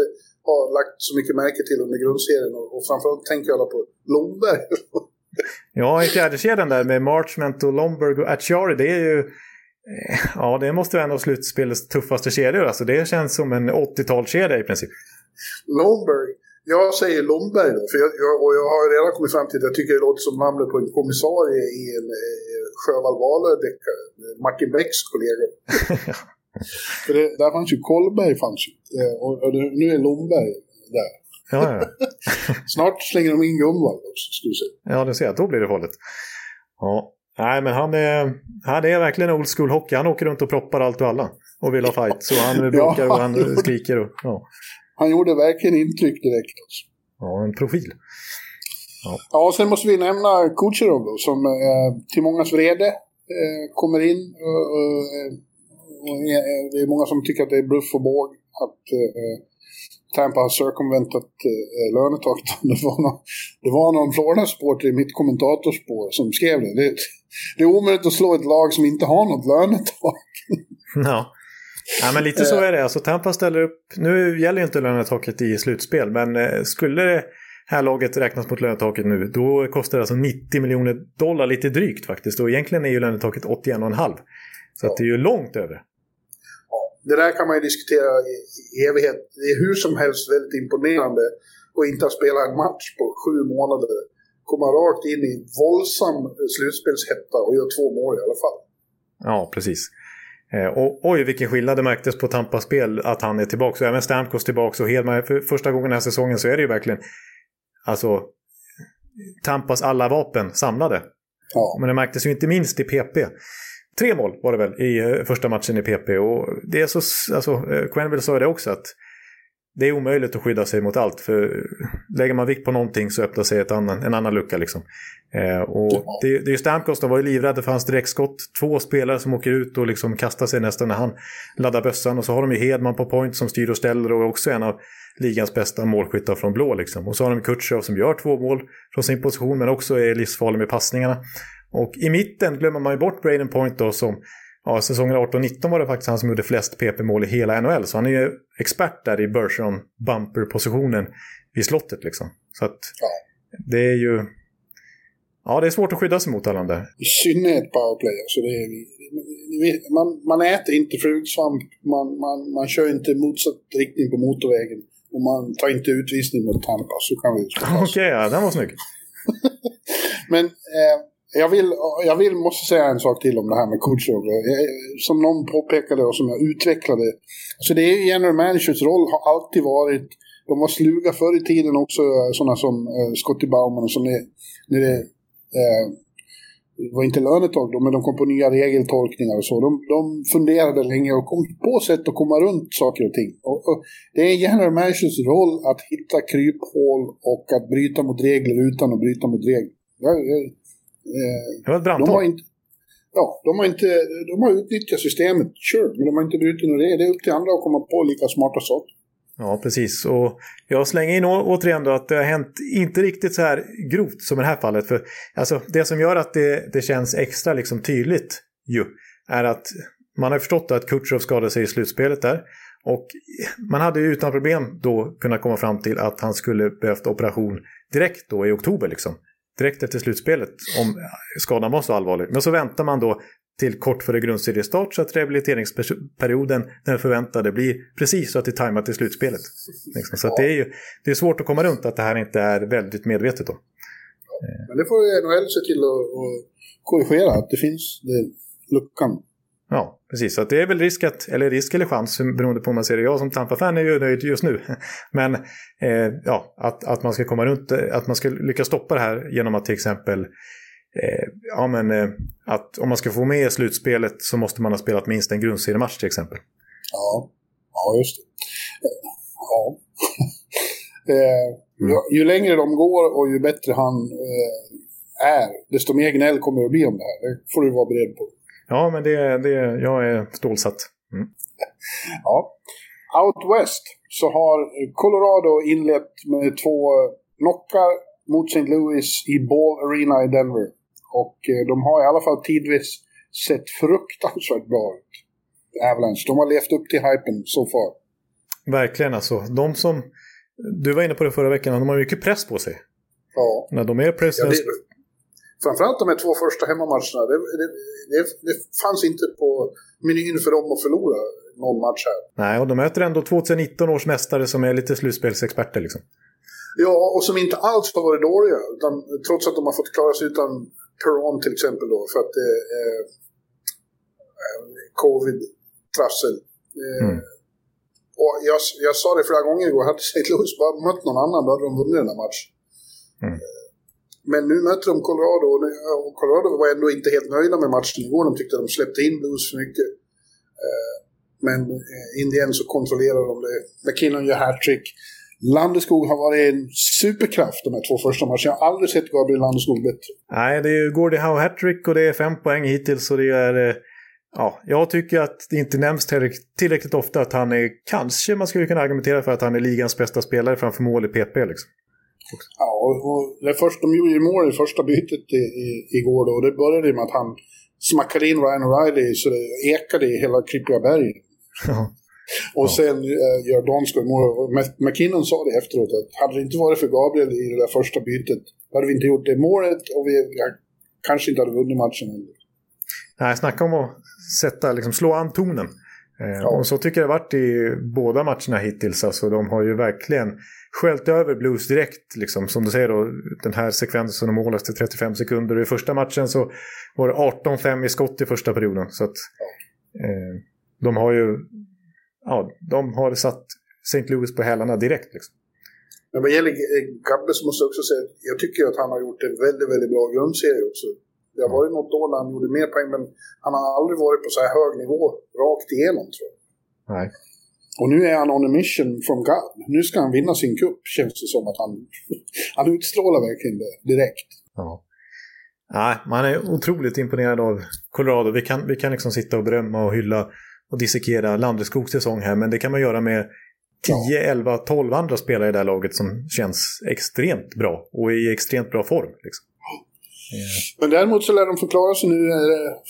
har lagt så mycket märke till under grundserien. Och, och framförallt tänker jag på Lomberg. Ja, i fjärdekedjan där med Marchment och Lomberg och Atchari, det är ju... eh, Ja, det måste vara en av slutspelets tuffaste kedjor. Alltså, det känns som en 80-talskedja i princip. Lomberg. Jag säger Lomberg då, för jag, jag, och jag har redan kommit fram till att jag tycker det låter som namnet på en kommissarie i en eh, Sjöwall Wahlöö-deckare. Martin Becks kollega. för det, där fanns ju Kollberg fanns ju. Eh, och, och nu är Lomberg där. Ja, ja. Snart slänger de in Gunvald också, skulle du säga. ja du ser, då blir det hållet. Ja. Nej, men han är, han är verkligen old school hockey. Han åker runt och proppar allt och alla. Och vill ha fight. Så han bråkar och han skriker. Och, ja. Han gjorde verkligen intryck direkt. Alltså. ja, en profil. Ja, och sen måste vi nämna Kucherov då, som eh, till mångas vrede eh, kommer in. Och, och, eh, och, det är många som tycker att det är bluff och båg att eh, Tampa har circumventat eh, lönetaket. Det var någon, det var någon Florida-supporter i mitt kommentatorspår som skrev det. det. Det är omöjligt att slå ett lag som inte har något lönetak. Ja. ja, men lite så är det. Alltså, Tampa ställer upp. Nu gäller ju inte lönetaket i slutspel, men eh, skulle det här laget räknas mot lönetaket nu, då kostar det alltså 90 miljoner dollar, lite drygt faktiskt. Och egentligen är ju lönetaket 81,5. Så att det är ju långt över. Det där kan man ju diskutera i, i evighet. Det är hur som helst väldigt imponerande att inte ha spelat en match på sju månader. Komma rakt in i våldsam slutspelshetta och göra två mål i alla fall. Ja, precis. Eh, och oj, vilken skillnad det märktes på Tampas spel att han är tillbaka. Och även Stamkos tillbaka. Och Hedman, för första gången den här säsongen så är det ju verkligen alltså Tampas alla vapen samlade. Ja. Men det märktes ju inte minst i PP. Tre mål var det väl i eh, första matchen i PP. Och det är så, alltså, eh, Quenneville sa det också att det är omöjligt att skydda sig mot allt. För lägger man vikt på någonting så öppnar sig ett annan, en annan lucka. Liksom. Eh, och det, det är ju Stamkos, de var ju livrädda för hans direktskott. Två spelare som åker ut och liksom kastar sig nästan när han laddar bössan. Och så har de ju Hedman på point som styr och ställer och är också en av ligans bästa målskyttar från blå. Liksom. Och så har de Kutjov som gör två mål från sin position men också är livsfarlig med passningarna. Och i mitten glömmer man ju bort Braden Point då som Ja, säsongen 18-19 var det faktiskt han som gjorde flest PP-mål i hela NHL. Så han är ju expert där i Bergeron bumper-positionen vid slottet liksom. Så att Ja. det är ju... Ja, det är svårt att skydda sig mot alla de där. I synnerhet powerplay. Så det är, man, man äter inte fruksvamp, man, man, man kör inte motsatt riktning på motorvägen och man tar inte utvisning mot Tampa. Så kan vi. Okej, ja, den var snygg. Men eh, jag, vill, jag vill, måste säga en sak till om det här med Kutjov. Eh, eh, som någon påpekade och som jag utvecklade. Så det är general managers roll har alltid varit de var sluga förr i tiden också, eh, sådana som eh, Scottie Bauman och som är, när det eh, var inte lönetak då, men de kom på nya regeltolkningar och så. De, de funderade länge och kom på sätt att komma runt saker och ting. Och, och det är general managers roll att hitta kryphål och att bryta mot regler utan att bryta mot regler. Jag, jag, det var ett de har brandtal. inte... Ja, de har, inte, de har utnyttjat systemet, sure, men de har inte brutit några regler. Det är upp till andra att komma på lika smarta saker. Ja, precis. Och jag slänger in återigen då att det har hänt inte riktigt så här grovt som i det här fallet. För alltså, det som gör att det, det känns extra liksom tydligt ju är att man har förstått att Kutjov skadade sig i slutspelet där. Och man hade ju utan problem då kunnat komma fram till att han skulle behövt operation direkt då i oktober liksom. Direkt efter slutspelet om skadan var så allvarlig. Men så väntar man då till kort före grundseriestart så att rehabiliteringsperioden, den förväntade, blir precis så att det är tajmat till slutspelet. Liksom. Så det är ju det är svårt att komma runt att det här inte är väldigt medvetet. Då. Men det får NHL se till att, korrigera, att det finns det, luckan. Ja, precis. Så att det är väl risk, att, eller risk eller chans beroende på hur man ser det. Jag som Tampa-fan är ju nöjd just nu. Men eh, ja, att, att man ska komma runt, eh, att man ska lyckas stoppa det här genom att till exempel eh, ja, men, eh, att om man ska få med slutspelet så måste man ha spelat minst en grundseriematch till exempel. Ja, ja just det. Ja. eh, mm. Ju längre de går och ju bättre han eh, är, desto mer gnäll kommer det att bli om det här. Det får du vara beredd på. Ja, men det, det, jag är stålsatt. Mm. ja. Out West så har Colorado inlett med två knockar mot St. Louis i Ball Arena i Denver. Och eh, de har i alla fall tidvis sett fruktansvärt bra ut. Avalanche. De har levt upp till hypen så so far. Verkligen alltså. De som... Du var inne på det förra veckan, de har mycket press på sig. Ja. När de är press... Ja, framförallt de här två första hemmamatcherna. Det, det, det, det fanns inte på menyn för dem att förlora någon match här. Nej, och de möter ändå 2019 års mästare som är lite slutspelsexperter liksom. Ja, och som inte alls har varit dåliga. Utan, trots att de har fått klara sig utan Peron till exempel då, för att det är eh, covid-trassel. Eh, mm. Och jag, jag sa det flera gånger igår, hade St. Louis bara mött någon annan då hade de vunnit den här matchen. Mm. Men nu möter de Colorado och Colorado var ändå inte helt nöjda med matchen igår. De tyckte att de släppte in Blues för mycket. Eh, men eh, men Indien så kontrollerar de det. McKinnon gör hattrick. Landeskog har varit en superkraft de här två första matcherna. Jag har aldrig sett Gabriel Landeskog bättre. Nej, det är Gordie Howe hattrick och det är fem poäng hittills. Och det är, eh, ja, jag tycker att det inte nämns tillräckligt ofta att han är, kanske man skulle kunna argumentera för att han är ligans bästa spelare framför mål i PP. Liksom. Ja, och, och det först, de gjorde ju mål i första bytet i, i, igår då, och det började med att han smackade in Ryan O'Reilly så det ekade i hela Klippiga berg. Och ja. sen äh, gör Donskoj mål. McKinnon sa det efteråt att hade det inte varit för Gabriel i det där första bytet hade vi inte gjort det målet och vi ja, kanske inte hade vunnit matchen heller. Nej, snacka om att sätta, liksom, slå an tonen. Eh, ja. Och så tycker jag det varit i båda matcherna hittills. Alltså, de har ju verkligen sköljt över Blues direkt. Liksom. Som du säger då, den här sekvensen och mål efter 35 sekunder. I första matchen så var det 18-5 i skott i första perioden. Så att, eh, de har ju ja, de har satt St. Louis på hälarna direkt. Liksom. Men vad gäller Gabbe så måste jag också säga att jag tycker att han har gjort en väldigt, väldigt bra grundserie också. Det har varit något år när han gjorde mer poäng, men han har aldrig varit på så här hög nivå rakt igenom tror jag. Nej. Och nu är han on a mission from God. Nu ska han vinna sin kupp känns det som att han, han utstrålar verkligen det direkt. Ja. Nej, man är otroligt imponerad av Colorado. Vi kan, vi kan liksom sitta och berömma och hylla och dissekera Landeskogs säsong här, men det kan man göra med 10, 11, 12 andra spelare i det här laget som känns extremt bra och i extremt bra form. Liksom. Men däremot så lär de förklara sig nu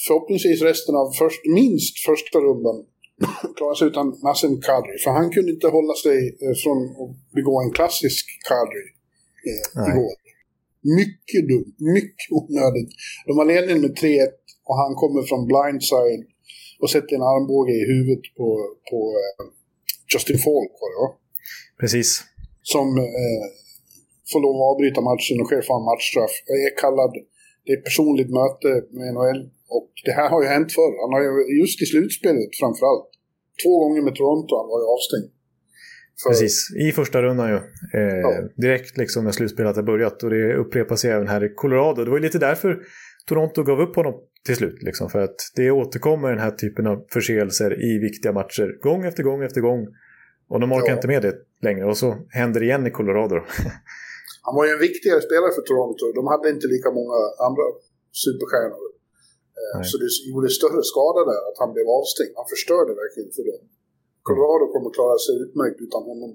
förhoppningsvis resten av först, minst första rundan. Klara sig utan Nassim Kadri. För han kunde inte hålla sig eh, från att begå en klassisk Kadri eh, igår. Mycket dumt, mycket onödigt. De har ledningen med 3-1 och han kommer från blindside och sätter en armbåge i huvudet på, på uh, Justin Falk var det va? Precis. Som uh, får lov att avbryta matchen och sker fan matchstraff. Jag är kallad, det är personligt möte med NHL och det här har ju hänt förr. Han har ju, just i slutspelet framförallt, två gånger med Toronto, han var ju avstängd. För... Precis, i första rundan ju. Eh, ja. Direkt liksom när slutspelet har börjat och det upprepar sig även här i Colorado. Det var ju lite därför Toronto gav upp honom till slut. Liksom, för att det återkommer den här typen av förseelser i viktiga matcher gång efter gång efter gång. Och de orkar ja. inte med det längre och så händer det igen i Colorado. Han var ju en viktigare spelare för Toronto. De hade inte lika många andra superstjärnor. Eh, Nej. Så det gjorde större skada där att han blev avstängd. Han förstörde verkligen för dem. Colorado kommer att klara sig utmärkt utan honom.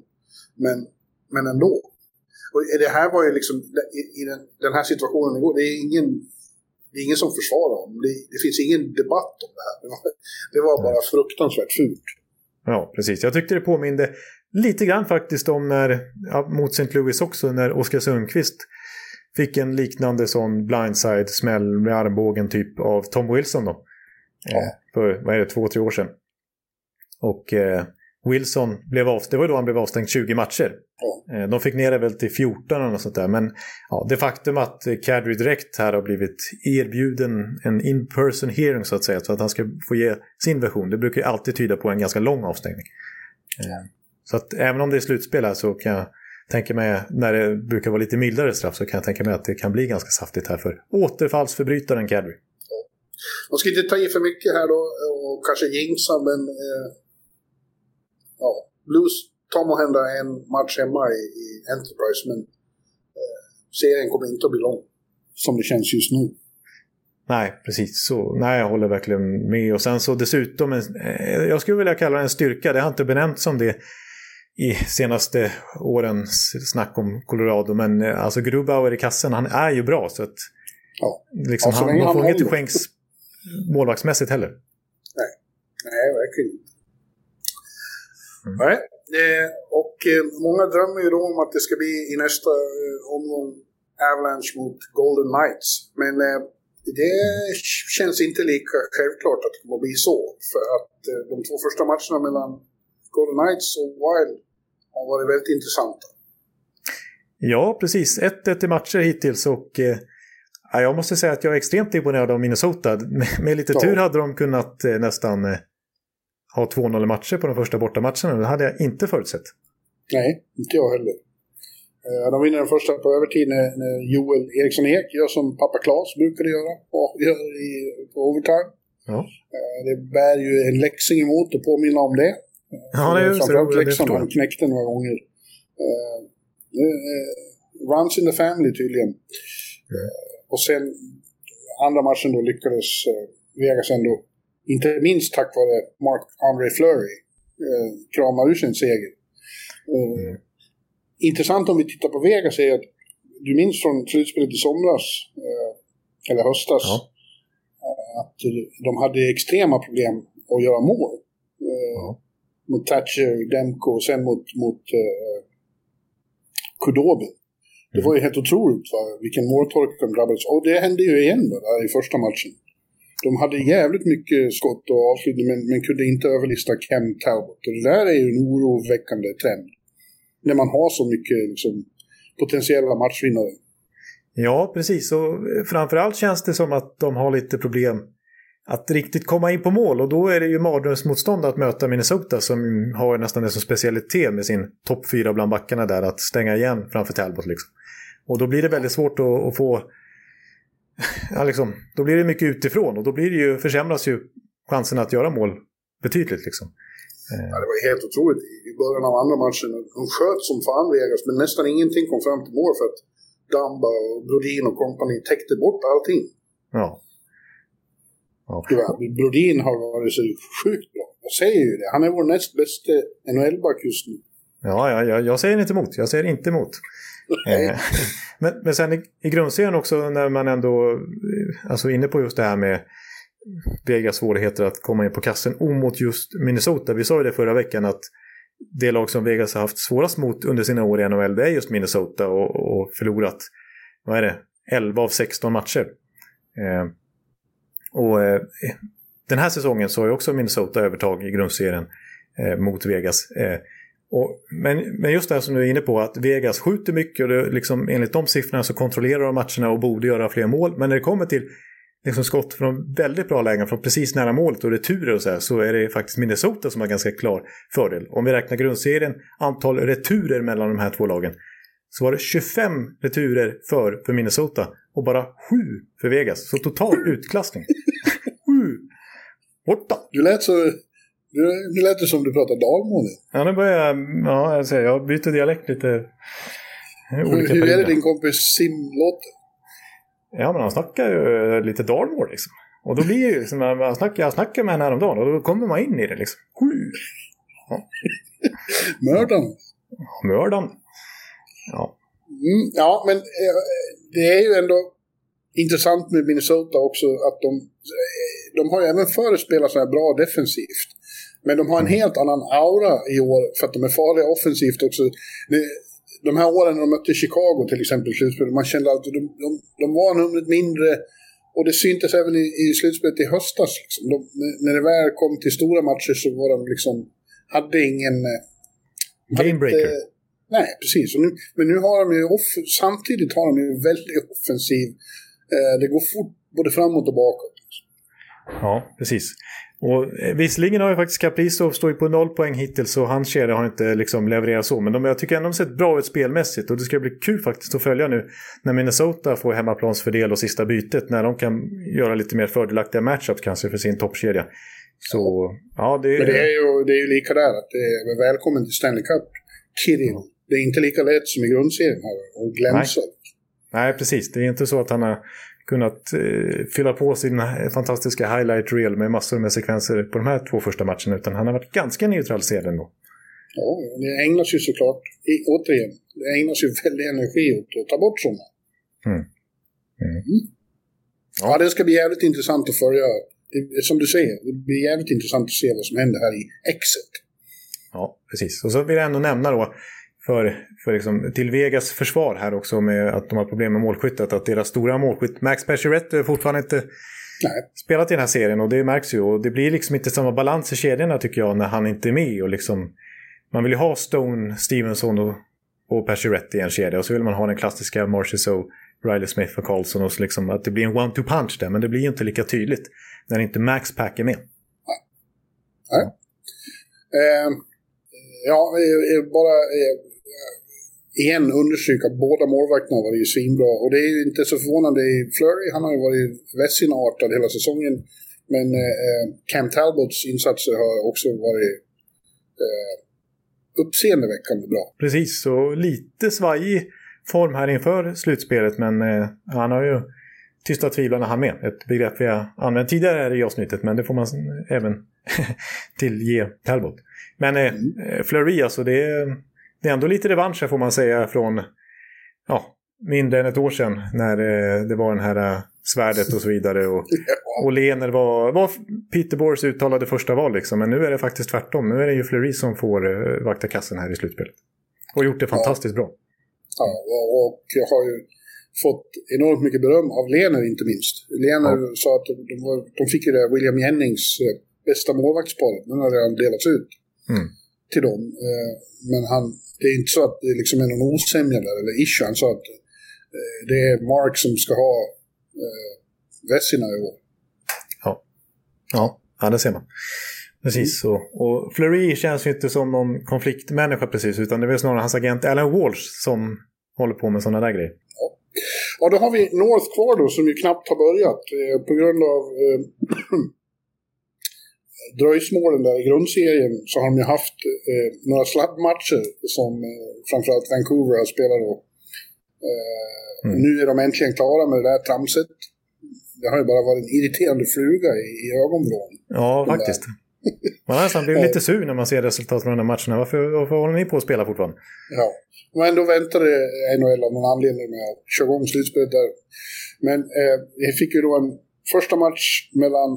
Men, men ändå. Och det här var ju liksom, i, i den, den, här situationen igår, det är ingen det är ingen som försvarar honom. Det, det, finns ingen debatt om det här. Det var, det var bara fruktansvärt fult. Ja, precis. Jag tyckte det påminde lite grann faktiskt om när, ja, mot St. Louis också, när Oskar Sundqvist fick en liknande sån blindside-smäll med armbågen typ av Tom Wilson då. Ja. Eh, för, vad är det, två, tre år sedan. Och eh, Wilson blev avstängd, det var då han blev avstängd 20 matcher. Ja. Eh, de fick ner det väl till 14 eller något sånt där. Men ja, det faktum att Cadry direkt här har blivit erbjuden en in-person hearing så att säga, så att han ska få ge sin version, det brukar ju alltid tyda på en ganska lång avstängning. Ja. Så att även om det är slutspel här så kan jag tänker mig, när det brukar vara lite mildare straff så kan jag tänka mig att det kan bli ganska saftigt här för återfallsförbrytaren Kadri. Man ska inte ta i för mycket här då och kanske jinxa, men eh, ja, Blues tar måhända en match hemma i, i Enterprise, men eh, serien kommer inte att bli lång som det känns just nu. Nej, precis så. Nej, jag håller verkligen med. Och sen så dessutom, en, eh, jag skulle vilja kalla det en styrka, det har inte benämnts som det i senaste årens snack om Colorado, men eh, alltså Grubauer i kassen, han är ju bra. Så att, ja. liksom, ja, han, man får inget till skänks målvaktsmässigt heller. Nej, Nej verkligen inte. Mm. Nej, eh, och eh, många drömmer ju då om att det ska bli i nästa eh, omgång Avalanche mot Golden Knights. Men det känns inte lika självklart att det kommer att bli så. För att de två första matcherna mellan Golden Knights och Wild har varit väldigt intressanta. Ja, precis. 1-1 i matcher hittills och eh, jag måste säga att jag är extremt imponerad av Minnesota. Med, med lite ja. tur hade de kunnat eh, nästan eh, ha 2-0 matcher på de första bortamatcherna. Det hade jag inte förutsett. Nej, inte jag heller. Eh, de vinner den första på övertid när, när Joel Eriksson Ek gör som pappa Klas brukade göra och gör i, på overtime. Ja. Eh, det bär ju en läxing emot att påminna om det. Ja, det är ju Framförallt Leksand han knäckte några gånger. Uh, uh, runs in the family tydligen. Mm. Och sen andra matchen då lyckades Vegas ändå, inte minst tack vare Mark-André Fleury, krama ur sin seger. Mm intressant om vi tittar på Vegas är att du minns från slutspelet i somras, eh, eller höstas, ja. Eh, att de hade extrema problem att göra mål. Eh, ja. Mot Thatcher, Demko och sen mot, mot uh, Kudobin. Det var ju helt otroligt va? vilken måltorka de drabbades Och det hände ju igen då, där, i första matchen. De hade jävligt mycket skott och avslutning men, men kunde inte överlista Ken Talbot. Och det där är ju en oroväckande trend när man har så mycket liksom, potentiella matchvinnare. Ja, precis. Och framförallt känns det som att de har lite problem att riktigt komma in på mål. Och då är det ju mardrömsmotstånd att möta Minnesota som har nästan det som specialitet med sin topp fyra bland backarna där. Att stänga igen framför Talbot liksom. Och då blir det väldigt svårt att, att få... Ja, liksom, då blir det mycket utifrån och då blir det ju, försämras ju chansen att göra mål betydligt. Liksom. Ja, det var helt otroligt i början av andra matchen. De sköt som fan Vegas, men nästan ingenting kom fram till mål för att Damba och Brodin och kompani täckte bort allting. Ja. Okay. Brodin har varit så sjukt bra. Jag säger ju det. Han är vår näst bästa NHL-back just nu. Ja, ja, ja, jag säger inte emot. Jag säger inte emot. Eh, men, men sen i, i grundserien också när man ändå, eh, alltså inne på just det här med Vegas svårigheter att komma in på kassen mot just Minnesota. Vi sa ju det förra veckan att det lag som Vegas har haft svårast mot under sina år i NHL det är just Minnesota och, och förlorat, vad är det, 11 av 16 matcher. Eh, och eh, den här säsongen så har ju också Minnesota övertag i grundserien eh, mot Vegas. Eh, och, men, men just det här som du är inne på, att Vegas skjuter mycket och det, liksom, enligt de siffrorna så kontrollerar de matcherna och borde göra fler mål. Men när det kommer till liksom skott från väldigt bra lägen, från precis nära målet och returer och så här, så är det faktiskt Minnesota som har ganska klar fördel. Om vi räknar grundserien, antal returer mellan de här två lagen, så var det 25 returer för, för Minnesota och bara 7 för Vegas. Så total utklassning. 7! Borta! Du lät så... Nu lät det som du pratade dalmål. Ja, nu börjar jag... Ja, jag, säger, jag byter dialekt lite. Hur, hur är det din kompis Sim låter? Ja, men han snackar ju lite dalmål liksom. Och då blir ju liksom, man snackar, jag snackar med henne häromdagen och då kommer man in i det liksom. Ja. Mördaren. Mördaren. Ja. Mm, ja, men eh, det är ju ändå intressant med Minnesota också att de, de har ju även förr spelat så här bra defensivt. Men de har en helt annan aura i år för att de är farliga offensivt också. De här åren när de mötte Chicago till exempel i slutspelet, man kände att de, de, de var numret mindre och det syntes även i, i slutspelet i höstas. Liksom. De, när det väl kom till stora matcher så var de liksom, hade ingen... Eh, Gamebreaker. Nej, precis. Nu, men nu har de ju, off, samtidigt har de ju väldigt offensiv. Eh, det går fort både framåt och bakåt. Ja, precis. Och eh, visserligen har ju faktiskt Kaprizov står på noll poäng hittills så hans kedja har inte liksom levererat så. Men de, jag tycker ändå de sett bra ut spelmässigt och det ska bli kul faktiskt att följa nu när Minnesota får hemmaplansfördel och sista bytet. När de kan göra lite mer fördelaktiga matchups kanske för sin toppkedja. Så, ja det... Men det är ju, det är ju lika där att det är välkommen till Stanley Cup, Kirill. Det är inte lika lätt som i grundserien här och glänsa. Nej. Nej, precis. Det är inte så att han har kunnat eh, fylla på sin fantastiska highlight reel med massor med sekvenser på de här två första matcherna. Utan han har varit ganska neutraliserad ändå. Ja, det ägnas ju såklart, i, återigen, det ägnas ju väldigt energi åt att ta bort sådana. Mm. Mm. Mm. Ja. ja, det ska bli jävligt intressant att följa. Det, som du säger, det blir jävligt intressant att se vad som händer här i Exet. Ja, precis. Och så vill jag ändå nämna då för, för liksom, till Vegas försvar här också med att de har problem med målskyttet. Att deras stora målskytt Max Pacioretty fortfarande inte Nej. spelat i den här serien och det märks ju. Och det blir liksom inte samma balans i kedjorna tycker jag när han inte är med. Och liksom, man vill ju ha Stone, Stevenson och, och Pacioretty i en kedja. Och så vill man ha den klassiska Marchessault, Riley Smith och Carlson. Och så liksom, att det blir en one-two punch där. Men det blir inte lika tydligt när inte Max Pack är med. Nej. Nej. Eh, ja, bara igen understryka att båda målvakterna har varit svinbra. Och det är ju inte så förvånande. Flurry, han har ju varit Vessina-artad hela säsongen. Men eh, Cam Talbots insatser har också varit eh, uppseendeväckande bra. Precis, och lite svajig form här inför slutspelet. Men eh, han har ju tysta tvivlarna han med. Ett begrepp vi har använt tidigare här i avsnittet. Men det får man även tillge Talbot. Men eh, mm. Flurry alltså, det är det är ändå lite revansch får man säga från ja, mindre än ett år sedan när eh, det var den här eh, svärdet och så vidare. Och, och Lener var, var Peter uttalade första val liksom. Men nu är det faktiskt tvärtom. Nu är det ju Fleury som får uh, vakta kassen här i slutspelet. Och gjort det fantastiskt ja. bra. Ja, och jag har ju fått enormt mycket beröm av Lener inte minst. Lener ja. sa att de, var, de fick ju det William Jennings bästa målvaktsparet. Den har redan delats ut mm. Till dem. Men han, det är inte så att det liksom är någon osämja där, eller issue. Han sa att eh, det är Mark som ska ha eh, Vessina i år. Ja. ja, ja, det ser man. Precis, mm. och, och Fleury känns ju inte som någon konfliktmänniska precis, utan det är väl snarare hans agent Alan Walsh som håller på med sådana där grejer. Ja. ja, då har vi North kvar då, som ju knappt har börjat eh, på grund av eh, dröjsmålen där i grundserien så har de ju haft eh, några sladdmatcher som eh, framförallt Vancouver har spelat då. Eh, mm. Nu är de äntligen klara med det där tramset. Det har ju bara varit en irriterande fluga i, i ögonvrån. Ja, faktiskt. Man har nästan blivit lite sur när man ser resultat från de här matcherna. Varför, varför håller ni på att spela fortfarande? Ja, men ändå väntade NHL av någon anledning med att köra igång slutspelet där. Men eh, vi fick ju då en första match mellan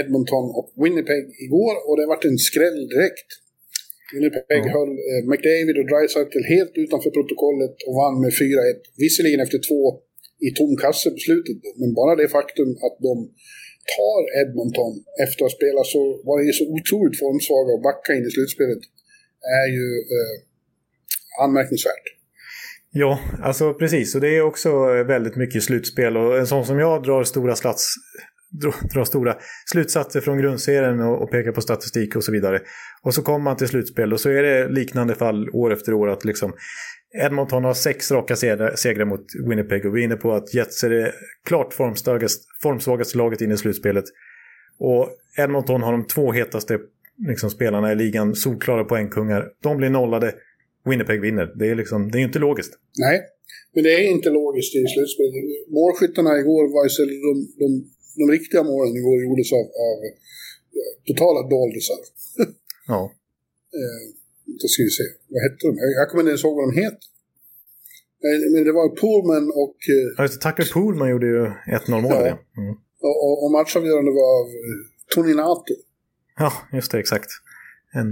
Edmonton och Winnipeg igår och det varit en skräll direkt. Winnipeg mm. höll eh, McDavid och Dreisaitl helt utanför protokollet och vann med 4-1. Visserligen efter två i tom kasse på slutet, men bara det faktum att de tar Edmonton efter att ha spelat så, var det så otroligt formsvaga och backa in i slutspelet är ju eh, anmärkningsvärt. Ja, alltså precis. Och det är också väldigt mycket slutspel. Och en sån som jag drar stora slats, dra stora slutsatser från grundserien och, och peka på statistik och så vidare. Och så kommer man till slutspel och så är det liknande fall år efter år att liksom Edmonton har sex raka segrar mot Winnipeg och vi är inne på att Jets är det klart formsvagaste laget in i slutspelet. Och Edmonton har de två hetaste liksom, spelarna i ligan, solklara poängkungar. De blir nollade, Winnipeg vinner. Det är, liksom, det är inte logiskt. Nej, men det är inte logiskt i slutspelet. Målskyttarna igår var ju så de, de de riktiga målen igår gjordes av, av totala doldisar. ja. eh, då ska vi se, vad hette de? Jag, jag kommer inte ens ihåg vad de heter. Men det var Poolman och... Eh, ja, just det. Tucker Poolman gjorde ju 1-0 mål. Ja. Mm. Och, och, och matchavgörande var av eh, Toninato. Ja, just det, exakt. En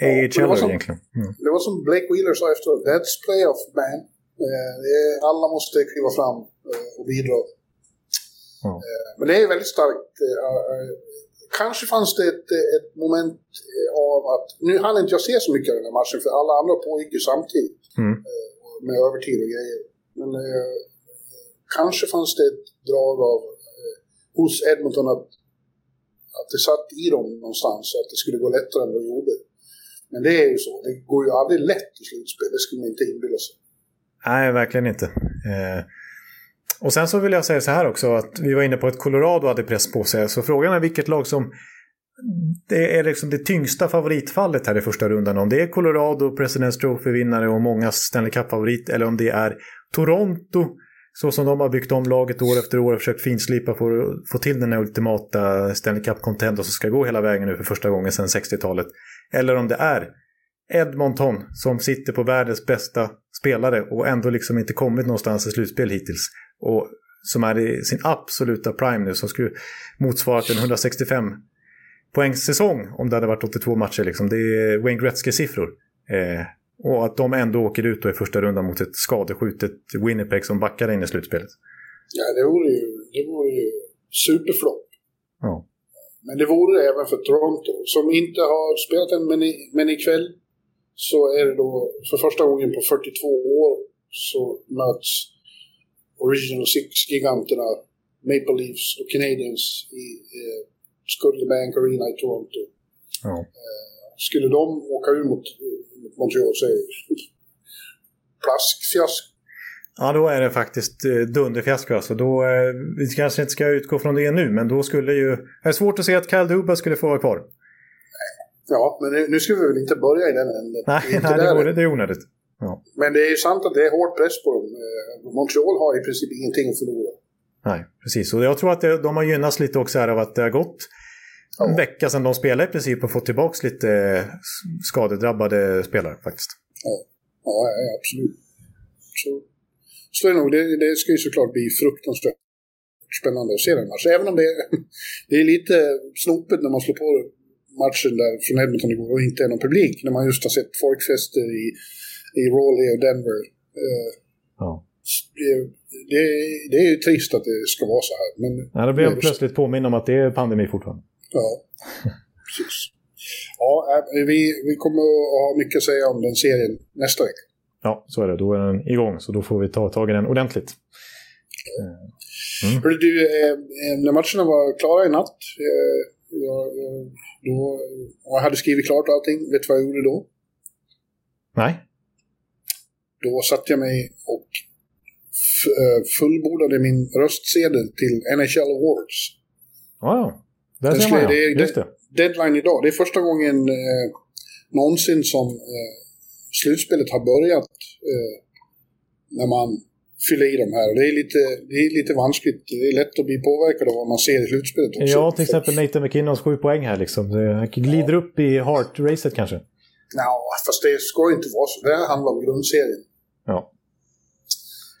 eh, AHL ja, egentligen. Mm. Det var som Blake Wheeler sa efteråt, that's playoff man. Eh, alla måste kliva fram eh, och bidra. Mm. Men det är väldigt starkt. Eh, eh, kanske fanns det ett, ett moment av att, nu hann inte jag se så mycket av den här matchen för alla andra pågick ju samtidigt. Mm. Med övertid och grejer. Men eh, kanske fanns det ett drag av eh, hos Edmonton att, Att det satt i dem någonstans att det skulle gå lättare än det gjorde. Men det är ju så. Det går ju aldrig lätt i slutspel. Det skulle man inte inbilla sig. Nej, verkligen inte. Eh, och sen så vill jag säga så här också att vi var inne på att Colorado hade press på sig. Så frågan är vilket lag som det är liksom det tyngsta favoritfallet här i första rundan. Om det är Colorado, President's Trophy-vinnare och många Stanley Cup-favorit eller om det är Toronto så som de har byggt om laget år efter år och försökt finslipa för att få till den här ultimata Stanley Cup-contender som ska gå hela vägen nu för första gången sedan 60-talet. Eller om det är Edmonton som sitter på världens bästa spelare och ändå liksom inte kommit någonstans i slutspel hittills. Och som är i sin absoluta prime nu som skulle motsvara en 165 poängsäsong om det hade varit 82 matcher. Liksom. Det är Wayne Gretzky-siffror. Eh, och att de ändå åker ut då i första rundan mot ett skadeskjutet Winnipeg som backar in i slutspelet. Ja, det vore ju, det vore ju superflopp. Ja. Men det vore det även för Toronto, som inte har spelat än, men, i, men ikväll så är det då för första gången på 42 år så möts Original Six-giganterna Maple Leafs och Canadiens i eh, Scotiabank Arena i Toronto. Ja. Eh, skulle de åka ur mot, mot Montreal så är det plaskfiasko. Ja, då är det faktiskt eh, dunderfiasko. Alltså. Då, eh, vi kanske inte ska utgå från det nu, men då skulle ju... Det är svårt att se att Kyle Dubas skulle få vara kvar. Ja, men nu, nu ska vi väl inte börja i den änden. Nej, nej det, vore, det är onödigt. Ja. Men det är ju sant att det är hård press på dem. Eh, Montreal har i princip ingenting att förlora. Nej, precis. Och jag tror att det, de har gynnats lite också här av att det har gått en Ja. vecka sedan de spelade i princip och fått tillbaka lite skadedrabbade spelare faktiskt. Ja, ja, absolut. Så, så är det nog. Det, det ska ju såklart bli fruktansvärt spännande att se den matchen. Även om det, är- det är lite snopet när man slår på matchen där från Edmonton igår och inte är någon publik. När man just har sett folkfester i, i Raleigh och Denver. Eh, Ja. det, det, det är ju trist att det ska vara så här. Men Ja, då blir jag plötsligt påminn om att det är pandemi fortfarande. Ja, precis. Ja, äh, vi, vi kommer att ha mycket att säga om den serien nästa vecka. Ja, så är det. Då är den igång, så då får vi ta tag i den ordentligt. Hörru du, eh, eh, när matcherna var klara i natt, eh, jag, då, jag hade skrivit klart allting, vet du vad jag gjorde då? Nej? Då satte jag mig och eh, fullbordade min röstsedel till NHL Awards. Ja, ja. Där ser man ja. det- Just det. Deadline idag, det är första gången eh, någonsin som eh, slutspelet har börjat eh, när man fyller i de här. Det är, lite, det är lite vanskligt. Det är lätt att bli påverkad av vad man ser i slutspelet också. Ja, till exempel Nathan McKinnons sju poäng här liksom. Han glider upp i Hart-racet kanske. Ja, fast det ska ju inte vara så. Det här handlar om grundserien. Ja.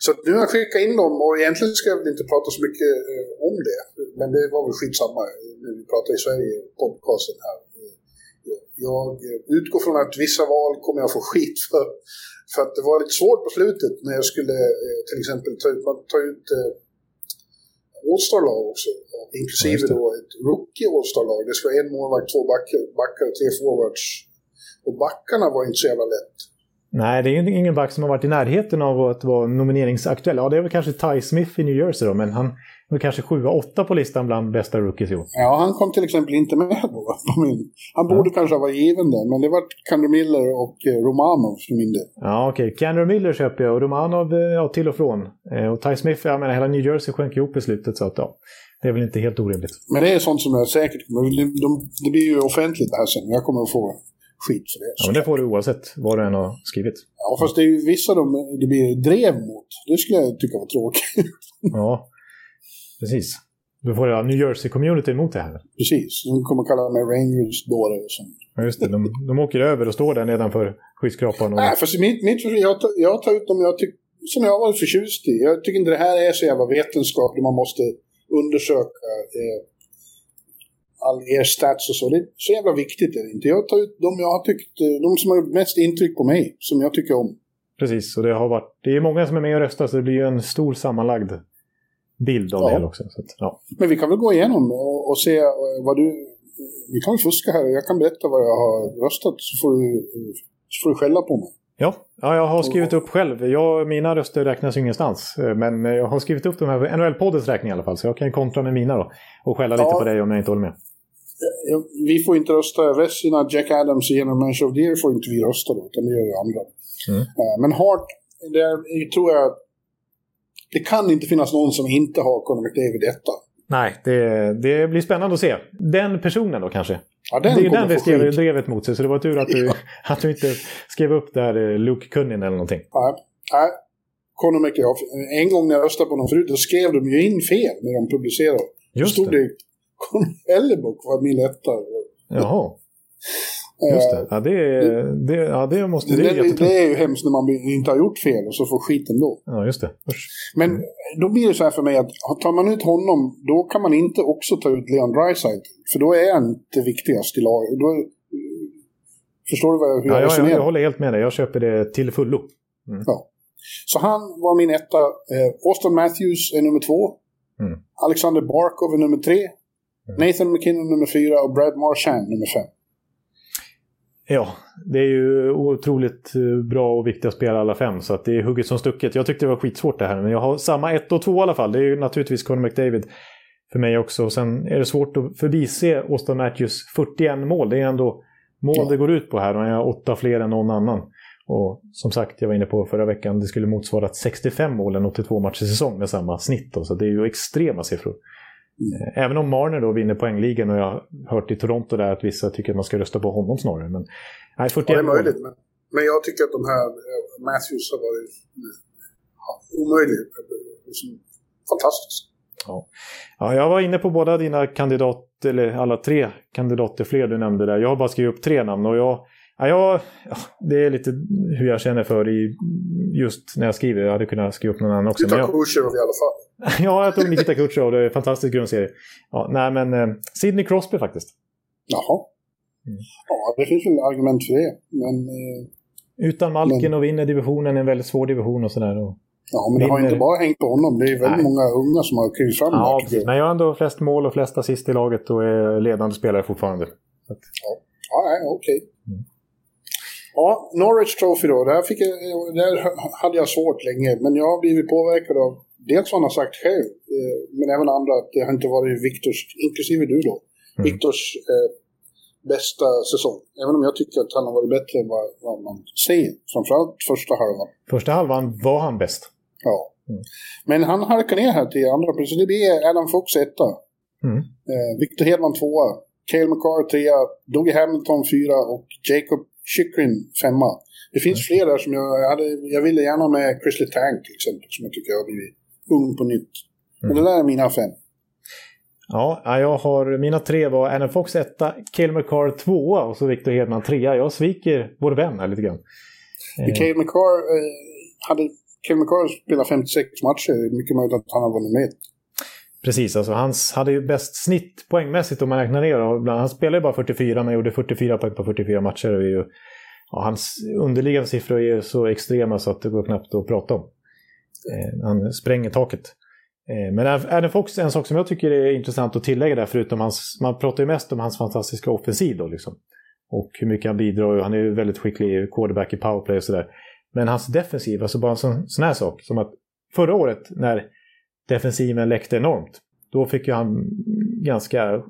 Så nu har jag skickat in dem och egentligen ska jag väl inte prata så mycket eh, om det. Men det var väl skitsamma när vi pratar i Sverige, podcasten här. Eh, jag, eh, utgår från att vissa val kommer jag få skit för. För att det var lite svårt på slutet när jag skulle eh, till exempel ta ut, man tar ut eh, All-star-lag också. Inklusive Ja, då ett rookie All-star-lag. Det ska vara en målvakt, två backar, backar tre forwards. Och backarna var inte så jävla lätt. Nej, det är ingen back som har varit i närheten av att vara nomineringsaktuell. Ja, det är väl kanske Ty Smith i New Jersey då, men han väl kanske 7-8 på listan bland bästa rookies i år. Ja, han kom till exempel inte med då. Han borde kanske ha varit given där, men det var Kander Miller och eh, Romanov för min del. Ja, okej. Okay. Cameron Miller köper jag och Romanov eh, ja, till och från. Eh, Och Ty Smith, jag menar hela New Jersey sjönk ihop i slutet så att ja, det är väl inte helt orimligt. Men det är sånt som jag säkert kommer... De, de, det blir ju offentligt det här sen. Jag kommer att få det. Ja, men det får du oavsett vad du än har skrivit. Ja, fast det är ju vissa de, det blir drev mot. Det skulle jag tycka var tråkigt. Ja, precis. Du får ja, New Jersey-community emot det här. Precis. De kommer kalla mig Rangers-dåre och sånt. Ja, just det. De, de åker över och står där nedanför skyskrapan. Och... Nej, fast mitt, mitt jag, tar, jag tar ut dem jag tyck, som jag har varit förtjust i. Jag tycker inte det här är så jävla vetenskapligt. Man måste undersöka eh, all er stats och så. Det är så jävla viktigt är det inte. Jag tar ut de jag har tyckt, eh, de som har gjort mest intryck på mig, som jag tycker om. Precis, och det har varit... Det är många som är med och röstar så det blir ju en stor sammanlagd bild av Ja. det också. Så att, ja. Men vi kan väl gå igenom och, och se eh, vad du... Vi kan fuska här. Jag kan berätta vad jag har röstat så får du, eh, så får du skälla på mig. Ja, ja, jag har skrivit upp själv. Jag, mina röster räknas ju ingenstans. eh, Men jag har skrivit upp de här för NHL-poddens räkning i alla fall. Så jag kan kontra med mina då. Och skälla lite Ja. på dig om jag inte håller med. Vi får inte rösta. Vessina, Jack Adams och General Manager of the Year får inte vi rösta då, utan det gör ju andra. Mm. Eh, Men Hart, det är- tror jag... Det kan inte finnas någon som inte har Conor McDavid etta. Nej, det, det blir spännande att se. Den personen då kanske. Ja, det är ju den vi skrev skit. drevet mot sig, så det var tur att du, Ja. att du inte skrev upp där eh, Luke Cunnin eller någonting. Nej, nej. McDavid. En gång när jag röstade på någon förut, då skrev de ju in fel när de publicerade. Då Just stod det. det Conor Ellerbock var min etta. Jaha, just det. Ja, det, det, ja, det måste... Det, Det är det, är ju hemskt när man inte har gjort fel och så får skiten då. Ja, just det. Usch. Men då blir det så här för mig att tar man ut honom, då kan man inte också ta ut Leon Draisaitl. För då är han inte viktigast i laget. Då, förstår du vad hur Ja, jag jag, jag, resonerar? jag håller helt med dig. Jag köper det till fullo. Så han var min etta. Eh, Austin Matthews är nummer två. Mm. Alexander Barkov är nummer tre. Nathan McKinnon nummer fyra och Brad Marchand nummer fem. Ja, det är ju otroligt eh, bra och viktiga spelare alla fem, så det är hugget som stucket. Jag tyckte det var skitsvårt det här, men jag har samma ett och två i alla fall. Det är ju naturligtvis Conor McDavid för mig också. Och sen är det svårt att förbise Austin Matthews 41 mål. Det är ändå mål Ja. det går ut på här och han har åtta fler än någon annan. Och som sagt, jag var inne på förra veckan, det skulle motsvara 65 mål en 82 matcher säsong med samma snitt. Då, så det är ju extrema siffror. Eh, Även om Marner då vinner poängligan och jag har hört i Toronto där att vissa tycker att man ska rösta på honom snarare. Men, nej, 41 Ja, det är möjligt. Men, men jag tycker att de här eh, Matthews har varit ja, omöjligt. Liksom, fantastiskt. Ja, jag var inne på båda dina kandidater, eller alla tre kandidater fler du nämnde där. Jag har bara skrivit upp tre namn och jag, ja, jag, ja, det är lite hur jag känner för i, just när jag skriver. Jag hade kunnat skriva upp någon annan också. Du tar Kucherov i alla fall. ja, jag tog Nikita Kucherov. Det är en fantastisk grundserie. Ja, nej, men eh, Sidney Crosby faktiskt. Jaha. Mm. Ja, det finns väl argument för det. Men, eh, Utan Malkin Men- och vinner divisionen, en väldigt svår division och sådär. Och, ja, men det har inte bara hängt på honom. Det är väldigt Nej. många unga som har klivit fram. ja, precis. Men jag har ändå flest mål och flest assist i laget och är ledande spelare fortfarande. Att, Ja, nej, okej. Mm. Ja, Norwich Trophy då. Där, fick jag, där hade jag svårt länge. Men jag har blivit påverkad av dels vad han har sagt själv. eh, Men även andra att det har inte varit Viktors, inklusive du då, Mm. Viktors eh, bästa säsong. Även om jag tycker att han har varit bättre än vad, vad man säger. Framförallt första halvan. första halvan var han bäst. Ja. Mm. Men han halkar ner här till andra plats. Det blir Adam Fox etta. Mm. Eh, Victor Hedman tvåa. Cale McCarr trea. Dougie Hamilton fyra och Jacob Chychrun femma. Det finns Mm. fler där som jag hade. Jag ville gärna med Chris Letang till exempel. Som jag tycker har blivit ung på nytt. Men Mm. det där är mina fem. Ja, ja, jag har, mina tre var Anna Fox etta, Cale McCarr tvåa och så Victor Hedman trea. Jag sviker vår vän här lite grann. Eh, Cale McCarr eh, hade... Cale McCarr spelat 56 matcher. Mycket möjligt att han har vunnit med. Precis, alltså hans hade ju bäst snitt poängmässigt om man räknar ner. Han spelade ju bara 44 men gjorde 44 poäng på 44 matcher. Och ju, ja, hans underliggande siffror är ju så extrema så att det går knappt att prata om. Eh, han spränger taket. Eh, men Adam Fox, en sak som jag tycker är intressant att tillägga där, förutom hans, man pratar ju mest om hans fantastiska offensiv då liksom. Och hur mycket han bidrar, och han är ju väldigt skicklig quarterback i powerplay och sådär. Men hans defensiv, alltså bara en sån, sån här sak, som att förra året när defensiven läckte enormt, då fick ju han ganska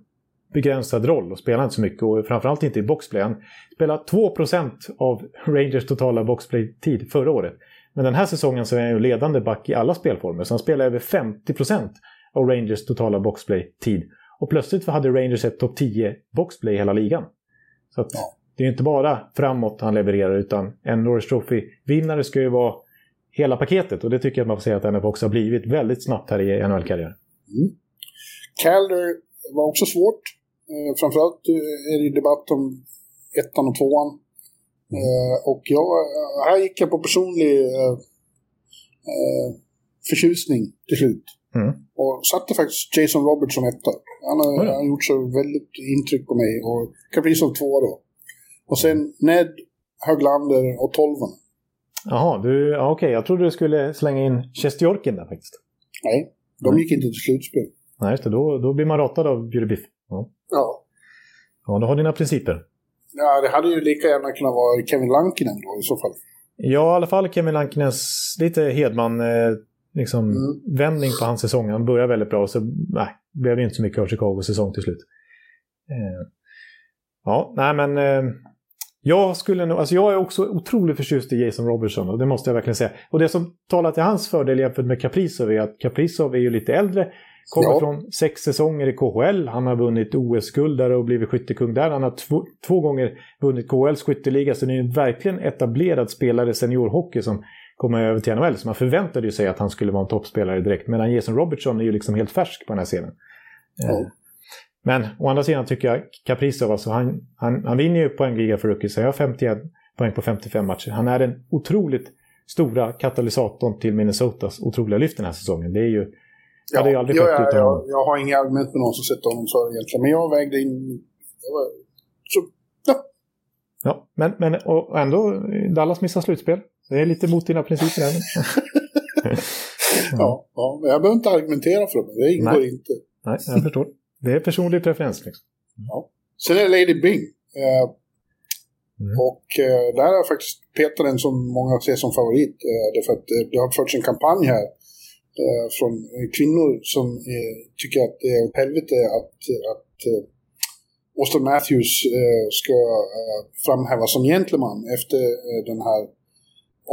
begränsad roll och spelade inte så mycket och framförallt inte i boxplay. Han spelade 2% av Rangers totala boxplay-tid förra året. Men den här säsongen så är han ju ledande back i alla spelformer, så han spelar över 50% av Rangers totala boxplay-tid. Och plötsligt hade Rangers ett topp 10 boxplay i hela ligan. Så att Ja. det är ju inte bara framåt han levererar, utan en Norris Trophy-vinnare ska ju vara hela paketet. Och det tycker jag att man får säga att han också har blivit väldigt snabbt här i NHL-karriären. Calder var också svårt. Eh, framförallt eh, är det debatt om ettan och tvåan. Eh, och jag, här gick jag på personlig eh, eh, förtjusning till slut. Mm. Och satte faktiskt Jason Roberts som etta. Han har, han har gjort så väldigt intryck på mig. Och Kaprizov tvåa då. Och sen Ned, Höglander och Tolvan. Jaha, du, ja, okej. Jag trodde du skulle slänga in Sjestjorkin där faktiskt. Nej, de Nej. gick inte till slutspel. Nej, just det. Då, då blir man ratad av Bjurebiff. Ja. Ja. ja, du har dina principer. Ja, det hade ju lika gärna kunnat vara Kevin Lankinen då i så fall. Ja, i alla fall Kevin Lankinens lite Hedman eh, liksom, Mm. vändning på hans säsong. Han började väldigt bra och så nej, blev det inte så mycket av Chicagos säsong till slut. Eh, ja, nej men... Eh, jag skulle nog, alltså jag är också otroligt förtjust i Jason Robertson och det måste jag verkligen säga. Och det som talar till hans fördel jämfört med Kaprizov är att Kaprizov är ju lite äldre. Kommer ja. från sex säsonger i KHL. Han har vunnit OS-guld där och blivit skyttekung där. Han har två, två gånger vunnit KHLs skytteliga. Så det är en verkligen etablerad spelare seniorhockey som kommer över till NHL. Så man förväntade ju sig att han skulle vara en toppspelare direkt. Medan Jason Robertson är ju liksom helt färsk på den här scenen. Ja. Men å andra sidan tycker jag Kaprizov, alltså han, han, han vinner ju poängliga för rookies. Han har 51 poäng på 55 matcher. Han är den otroligt stora katalysatorn till Minnesotas otroliga lyft den här säsongen. Det är ju... Ja, hade ju aldrig jag, jag, jag, jag har inga argument med någon som sätter honom för egentligen. Men jag vägde in... Jag var, så, ja. Ja, men, men och ändå, Dallas missar slutspel. Det är lite mot dina principer även. ja, ja, men jag behöver inte argumentera för det. Det ingår Nej. inte. Nej, jag förstår. Det är personlig preferens. Liksom. Ja. Sen är det Lady Bing. Eh, mm. Och eh, där är faktiskt Peter den som många ser som favorit. Eh, därför att eh, det har förts en kampanj här eh, från kvinnor som eh, tycker att det är åt helvete att, att eh, Austin Matthews ska framhävas som gentleman efter den här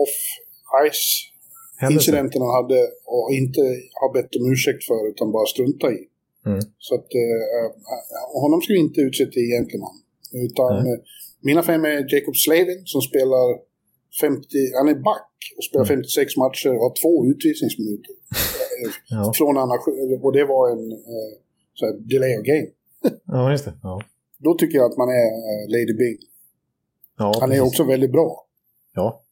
off-ice-incidenten han hade och inte har bett om ursäkt för utan bara strunta i. Mm. Så att eh, honom ska vi inte utse till gentleman. Utan mm. mina fem är Jacob Slavin som spelar 50, han är back och spelar mm. 56 matcher och har två utvisningsminuter. ja. Från Anna, och det var en eh, så här, delay of game. ja, just det. Ja. Då tycker jag att man är eh, Lady Bing. Ja, han precis. är också väldigt bra. Ja.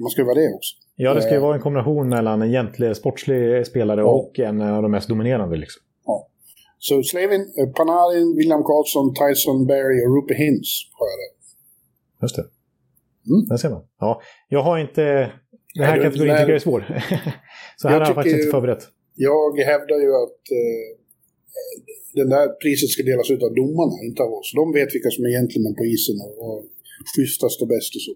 Man ska ju vara det också. Ja, det ska ju vara en kombination mellan en egentlig sportslig spelare ja. och en av de mest dominerande. Liksom. Så Slavin, eh, Panarin, William Karlsson, Tyson Berry och Rupe Hintz har jag där. Just det. Mm. Där ser man. Ja, jag har inte... Den här kategorin tycker jag är svår. Så här jag har jag faktiskt inte förberett. Jag hävdar ju att eh, den där priset ska delas ut av domarna, inte av oss. De vet vilka som är egentligen på isen och, och schysstast och bäst och så.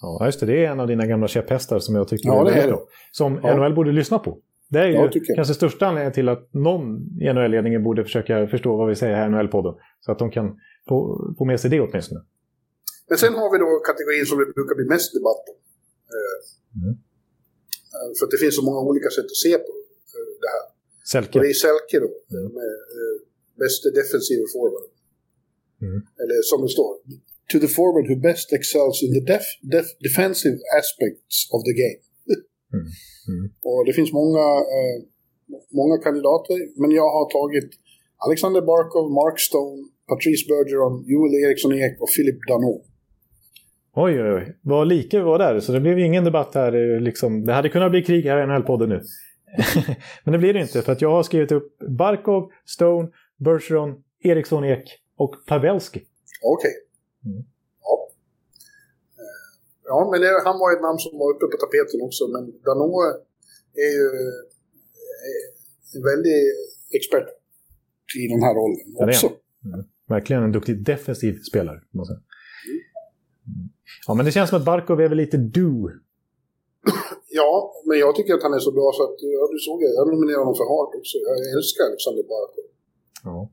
Ja, just det. Det är en av dina gamla käpphästar som jag tycker ja, är väldigt bra. Som ja. NHL borde lyssna på. Det är ju ja, kanske största anledningen till att någon i NHL-ledningen borde försöka förstå vad vi säger här i NHL-podden. Så att de kan få, få med sig det åtminstone. Men sen har vi då kategorin som det brukar bli mest debatt om. Eh, mm. Eh, för att det finns så många olika sätt att se på eh, det här. Selke. Och det är Selke då, mm. med bästa defensiva forward. Mm. Eller som det står, to the forward who best excels in the def, def, defensive aspects of the game. Mm. Mm. Och det finns många, eh, många kandidater, men jag har tagit Alexander Barkov, Mark Stone, Patrice Bergeron, Joel Eriksson Ek och Philip Danot. Oj, oj, oj. Vad lika vi var där, så det blev ingen debatt här. Eh, liksom. Det hade kunnat bli krig här i NHL-podden nu. men det blir det inte, för att jag har skrivit upp Barkov, Stone, Bergeron, Eriksson Ek och Pavelski. Okej. Okay. Mm. Ja, men det, han var ett namn som var uppe på tapeten också. Men Danoe är ju är en väldig expert i den här rollen också. Mm. Verkligen en duktig defensiv spelare. Måste säga. Mm. Ja, men det känns som att Barkov är väl lite du. ja, men jag tycker att han är så bra så att, ja, du såg det, jag nominerade honom för Hart också. Jag älskar Alexander Barkov. Ja.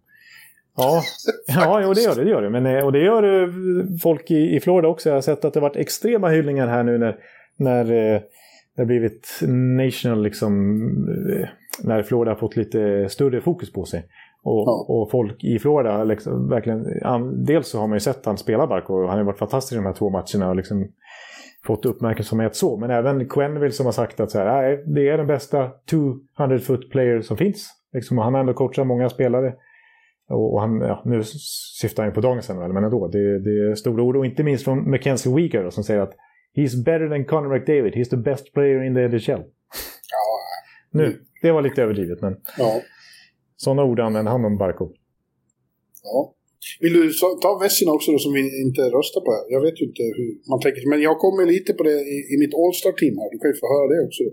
Ja, ja jo, det gör det. det, gör det. Men, eh, och det gör det folk i, i Florida också. Jag har sett att det har varit extrema hyllningar här nu när, när eh, det har blivit national, liksom, eh, när Florida har fått lite större fokus på sig. Och, ja. och folk i Florida, liksom, verkligen, dels så har man ju sett han spela Barco och han har varit fantastisk i de här två matcherna och liksom fått uppmärksamhet så. Men även Quenneville som har sagt att så här, nej, det är den bästa 200 foot player som finns. Liksom, han har ändå coachat många spelare. Och han, ja, nu syftar han på dagens NHL, men ändå. Det, det är stora ord. Och inte minst från Mackenzie då, som säger att He's better than Conor McDavid. He's the best player in the NHL. Ja, nu, det var lite överdrivet, men ja. Sådana ord använder han om Barkov. Ja. Vill du ta Vessina också då, som vi inte röstar på? Jag vet ju inte hur man tänker. Men jag kommer lite på det i, i mitt All-Star-team här. Du kan ju få höra det också.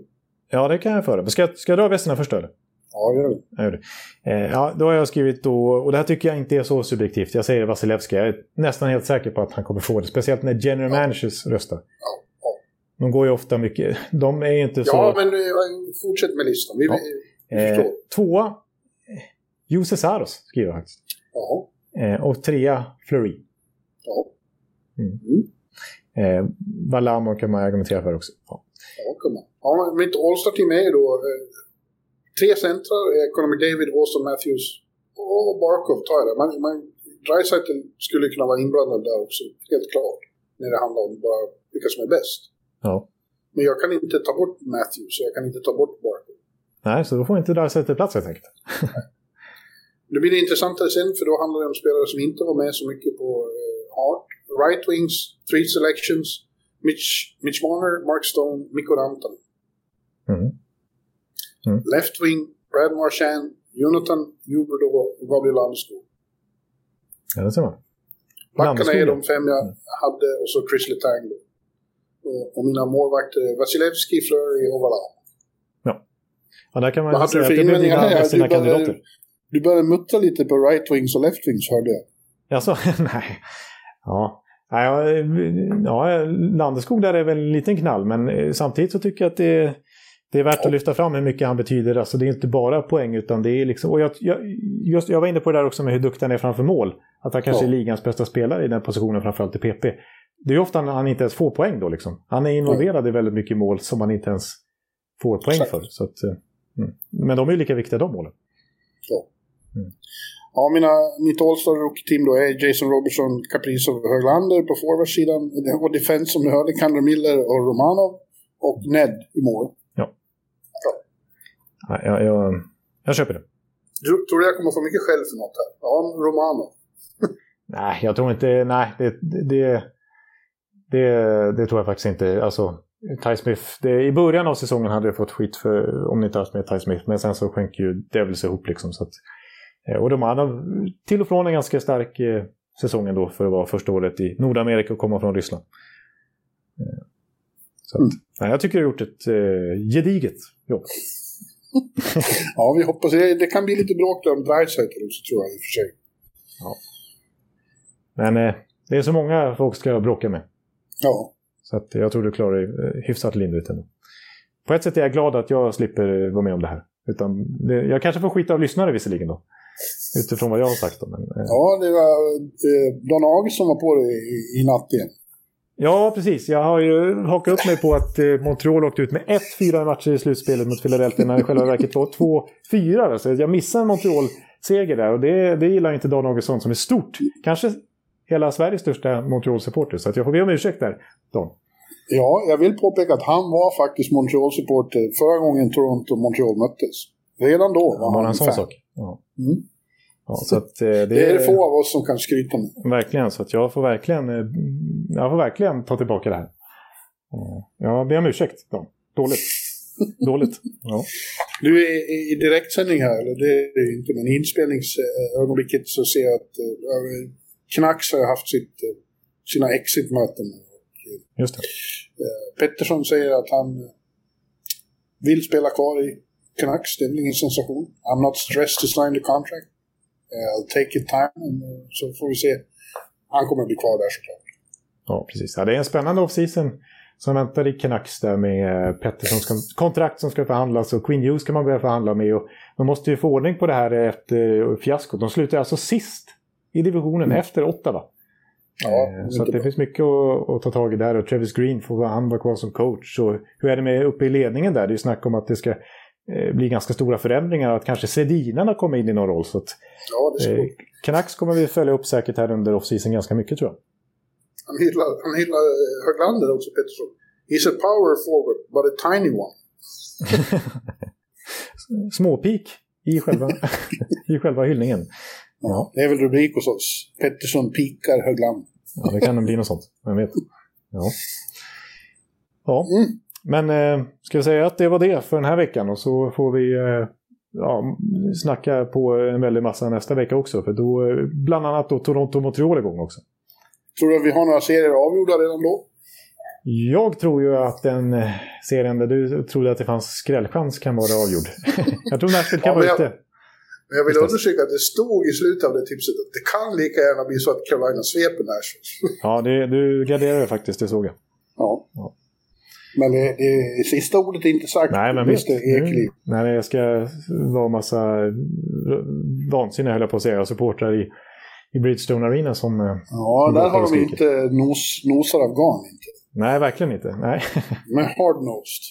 Ja, det kan jag föra. Ska, ska jag dra Vessina först eller? Ja, gör det. Jag gör det. Eh, ja, då har jag skrivit då, och det här tycker jag inte är så subjektivt. Jag säger Vasilevski. Jag är nästan helt säker på att han kommer få det. Speciellt när general ja. managers röstar. Ja. De går ju ofta mycket... De är inte så... Ja, men fortsätt med listan. Vi, ja. eh, tvåa, Jose Saros skriver jag faktiskt. Ja. Eh, och trea, Fleury. Ja. Mm. Eh, Valamo kan man argumentera för också. Ja. Ja, kan man. Ja, mitt All-Star-team är ju då eh, tre centrar, eh, Conor McDavid, Austin Matthews och Barkov tar jag det. Man, man, Dreisaitl skulle kunna vara inblandad där också, helt klart. När det handlar om bara vilka som är bäst. ja. Men jag kan inte ta bort Matthews och jag kan inte ta bort Barkov. Nej, så då får inte Dreisaitl plats helt enkelt. Nu blir det intressantare sen, för då handlar det om spelare som inte var med så mycket på eh, Hart. Right Wings, three selections. Mitch, Mitch Marner, Mark Stone, Mikko Rantanen. Mm. Left Wing, Brad Marchand, Jonathan Huberdeau och Gabriel Landeskog. Ja, det ser man. Backarna är de fem jag hade och så Chris Letang då. Och, och mina målvakter Vasilevski, Fleury och Valan. Ja, där kan man Vad hade du för att det blev invändningar dina bästa kandidater. Du började mutta lite på right wings och left wings hörde jag. Jaså? Nej. Ja. Nej, ja, ja, Landeskog där är väl en liten knall, men eh, samtidigt så tycker jag att det, det är värt att lyfta fram hur mycket han betyder. Alltså det är inte bara poäng, utan det är liksom... Och jag, jag, just, jag var inne på det där också med hur duktig han är framför mål. Att han kanske Ja. är ligans bästa spelare i den positionen, framförallt i PP. Det är ofta han inte ens får poäng då liksom. Han är involverad i väldigt mycket mål som han inte ens får poäng Exakt. för. Så att, eh, mm. Men de är ju lika viktiga de målen. Ja, mina, mitt All-Star Rookie-team då är Jason Robertson, Kaprizov och Höglander på forwardsidan. Och defense som ni hörde, Kander Miller och Romanov. Och Ned i mål. Ja, jag, jag, jag köper det. Du, tror du jag kommer få mycket skäll för något här? Ja, Romanov. Nej, jag tror inte... Nej, det, det, det, det tror jag faktiskt inte. Alltså, Ty Smith, det, i början av säsongen hade jag fått skit för om ni inte haft med Ty Smith, men sen så skänker ju Devils ihop liksom. Så att, och de hade till och från en ganska stark eh, säsong ändå för att vara första året i Nordamerika och komma från Ryssland. Eh, Så att, Mm. nej, jag tycker du har gjort ett eh, gediget jobb. Ja, vi hoppas. Det, det kan bli lite bråk där om Dreisaitl också tror jag i och för sig. Men eh, det är så många folk ska bråka med. Ja, Så att jag tror du klarar dig eh, hyfsat lindrigt ändå. På ett sätt är jag glad att jag slipper eh, vara med om det här. Utan det, jag kanske får skit av lyssnare visserligen då. Utifrån vad jag har sagt. Men, eh, ja det var eh, Don Augustsson var på det i, i natt igen. ja, precis. Jag har ju hakat upp mig på att eh, Montreal åkte ut med 1-4 matcher i slutspelet mot Philadelphia när det i själva verket var 2-4. Alltså, jag missade en Montreal-seger där och det, det gillar inte Dan Augustsson som är stort. Kanske hela Sveriges största Montreal-supporter. Så att jag får be om ursäkt där, Dan. Ja, jag vill påpeka att han var faktiskt Montreal-supporter förra gången Toronto och Montreal möttes. Redan då var Var han en sån sak? Ja. Mm. Ja, så att, eh, det, Det är få av oss som kan skryta med. Verkligen, så att jag får verkligen, eh, jag får verkligen ta tillbaka det här. Eh, Jag ber om ursäkt. då. Dåligt. Dåligt. Ja. Du är i- direktsändning här, eller det är det inte, men i inspelningsögonblicket så ser jag att uh, Knacks har haft sitt, sina exit-möten. Just det. Pettersson säger att han vill spela kvar i Canucks, det är väl ingen sensation. I'm not stressed to sign the contract. Eh, I'll take it time, eh, så får vi se. Han kommer bli kvar där såklart. Ja, precis. Ja, det är en spännande offseason som väntar i Canucks där med eh, Petterssons kon- kontrakt som ska förhandlas och Queen Hughes ska man börja förhandla med. Och man måste ju få ordning på det här efter fiaskot. De slutar alltså sist i divisionen efter Ottawa. Ja, Så att det bra. finns mycket att, att ta tag i där. Och Travis Green får han vara kvar som coach. Och hur är det med uppe i ledningen där? Det är ju snack om att det ska eh, bli ganska stora förändringar. Att kanske Sedinarna kommer in i någon roll. Så att, Ja, eh. Canucks kommer vi följa upp säkert här under offseason ganska mycket tror jag. Han hyllar, han hyllar eh, Höglander också, Pettersson. He's a power forward, but a tiny one. Småpik i själva, i själva hyllningen. Ja. Det är väl rubrik hos oss. Pettersson pikar Höglander. Ja, det kan bli något sånt. Vem vet. Ja. Ja, Mm. Men eh, ska vi säga att det var det för den här veckan och så får vi eh, ja, snacka på en väldig massa nästa vecka också. För då, eh, bland annat då Toronto-Montreal igång också. Tror du att vi har några serier avgjorda redan då? Jag tror ju att den eh, serien där du trodde att det fanns skrällchans kan vara avgjord. jag tror Nashville kan Ja, vara jag- ute. Men jag vill Just det. understryka att det stod i slutet av det tipset att det kan lika gärna bli så att Carolina sveper Nashville. Ja, det, du garderade faktiskt, det såg jag. Ja. Ja. Men det, det sista ordet är inte sagt. Nej, men visst. Ekeliv. Mm. Nej, det ska vara massa vansinne, höll jag på att säga, supportrar i, i Bridgestone Arena som... eh, Ja, där har de inte nos, nosar av garn inte. Nej, verkligen inte. Nej. Men hard-nosed.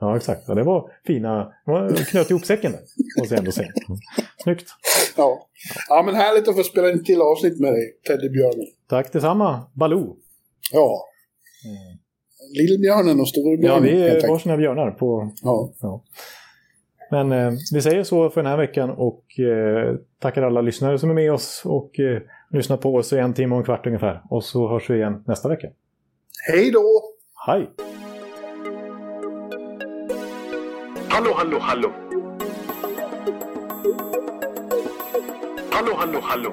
ja, exakt. Ja, det var fina... Var knöt ihop säcken där, måste jag ändå säga. Snyggt. Ja. ja, men härligt att få spela in till avsnitt med dig, Teddybjörnen. Tack detsamma, Baloo. Ja. Lillbjörnen och Storbjörnen. Ja, vi är varsina björnar på... Ja. Ja. Men eh, vi säger så för den här veckan och eh, tackar alla lyssnare som är med oss och eh, lyssnar på oss i en timme och en kvart ungefär. Och så hörs vi igen nästa vecka. Hej då! Hej! Hallå, hallå, hallå. Hallå, hallå, hallå.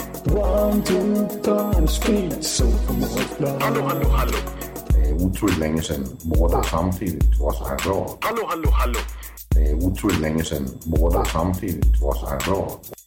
One, two, three, speed, so Hallå, hallå, hallå. Det er utroligt længe siden mor der samtidig trods har råd. Hallå, hallå, hallå. Det er utroligt længe siden mor der samtidig trods har råd.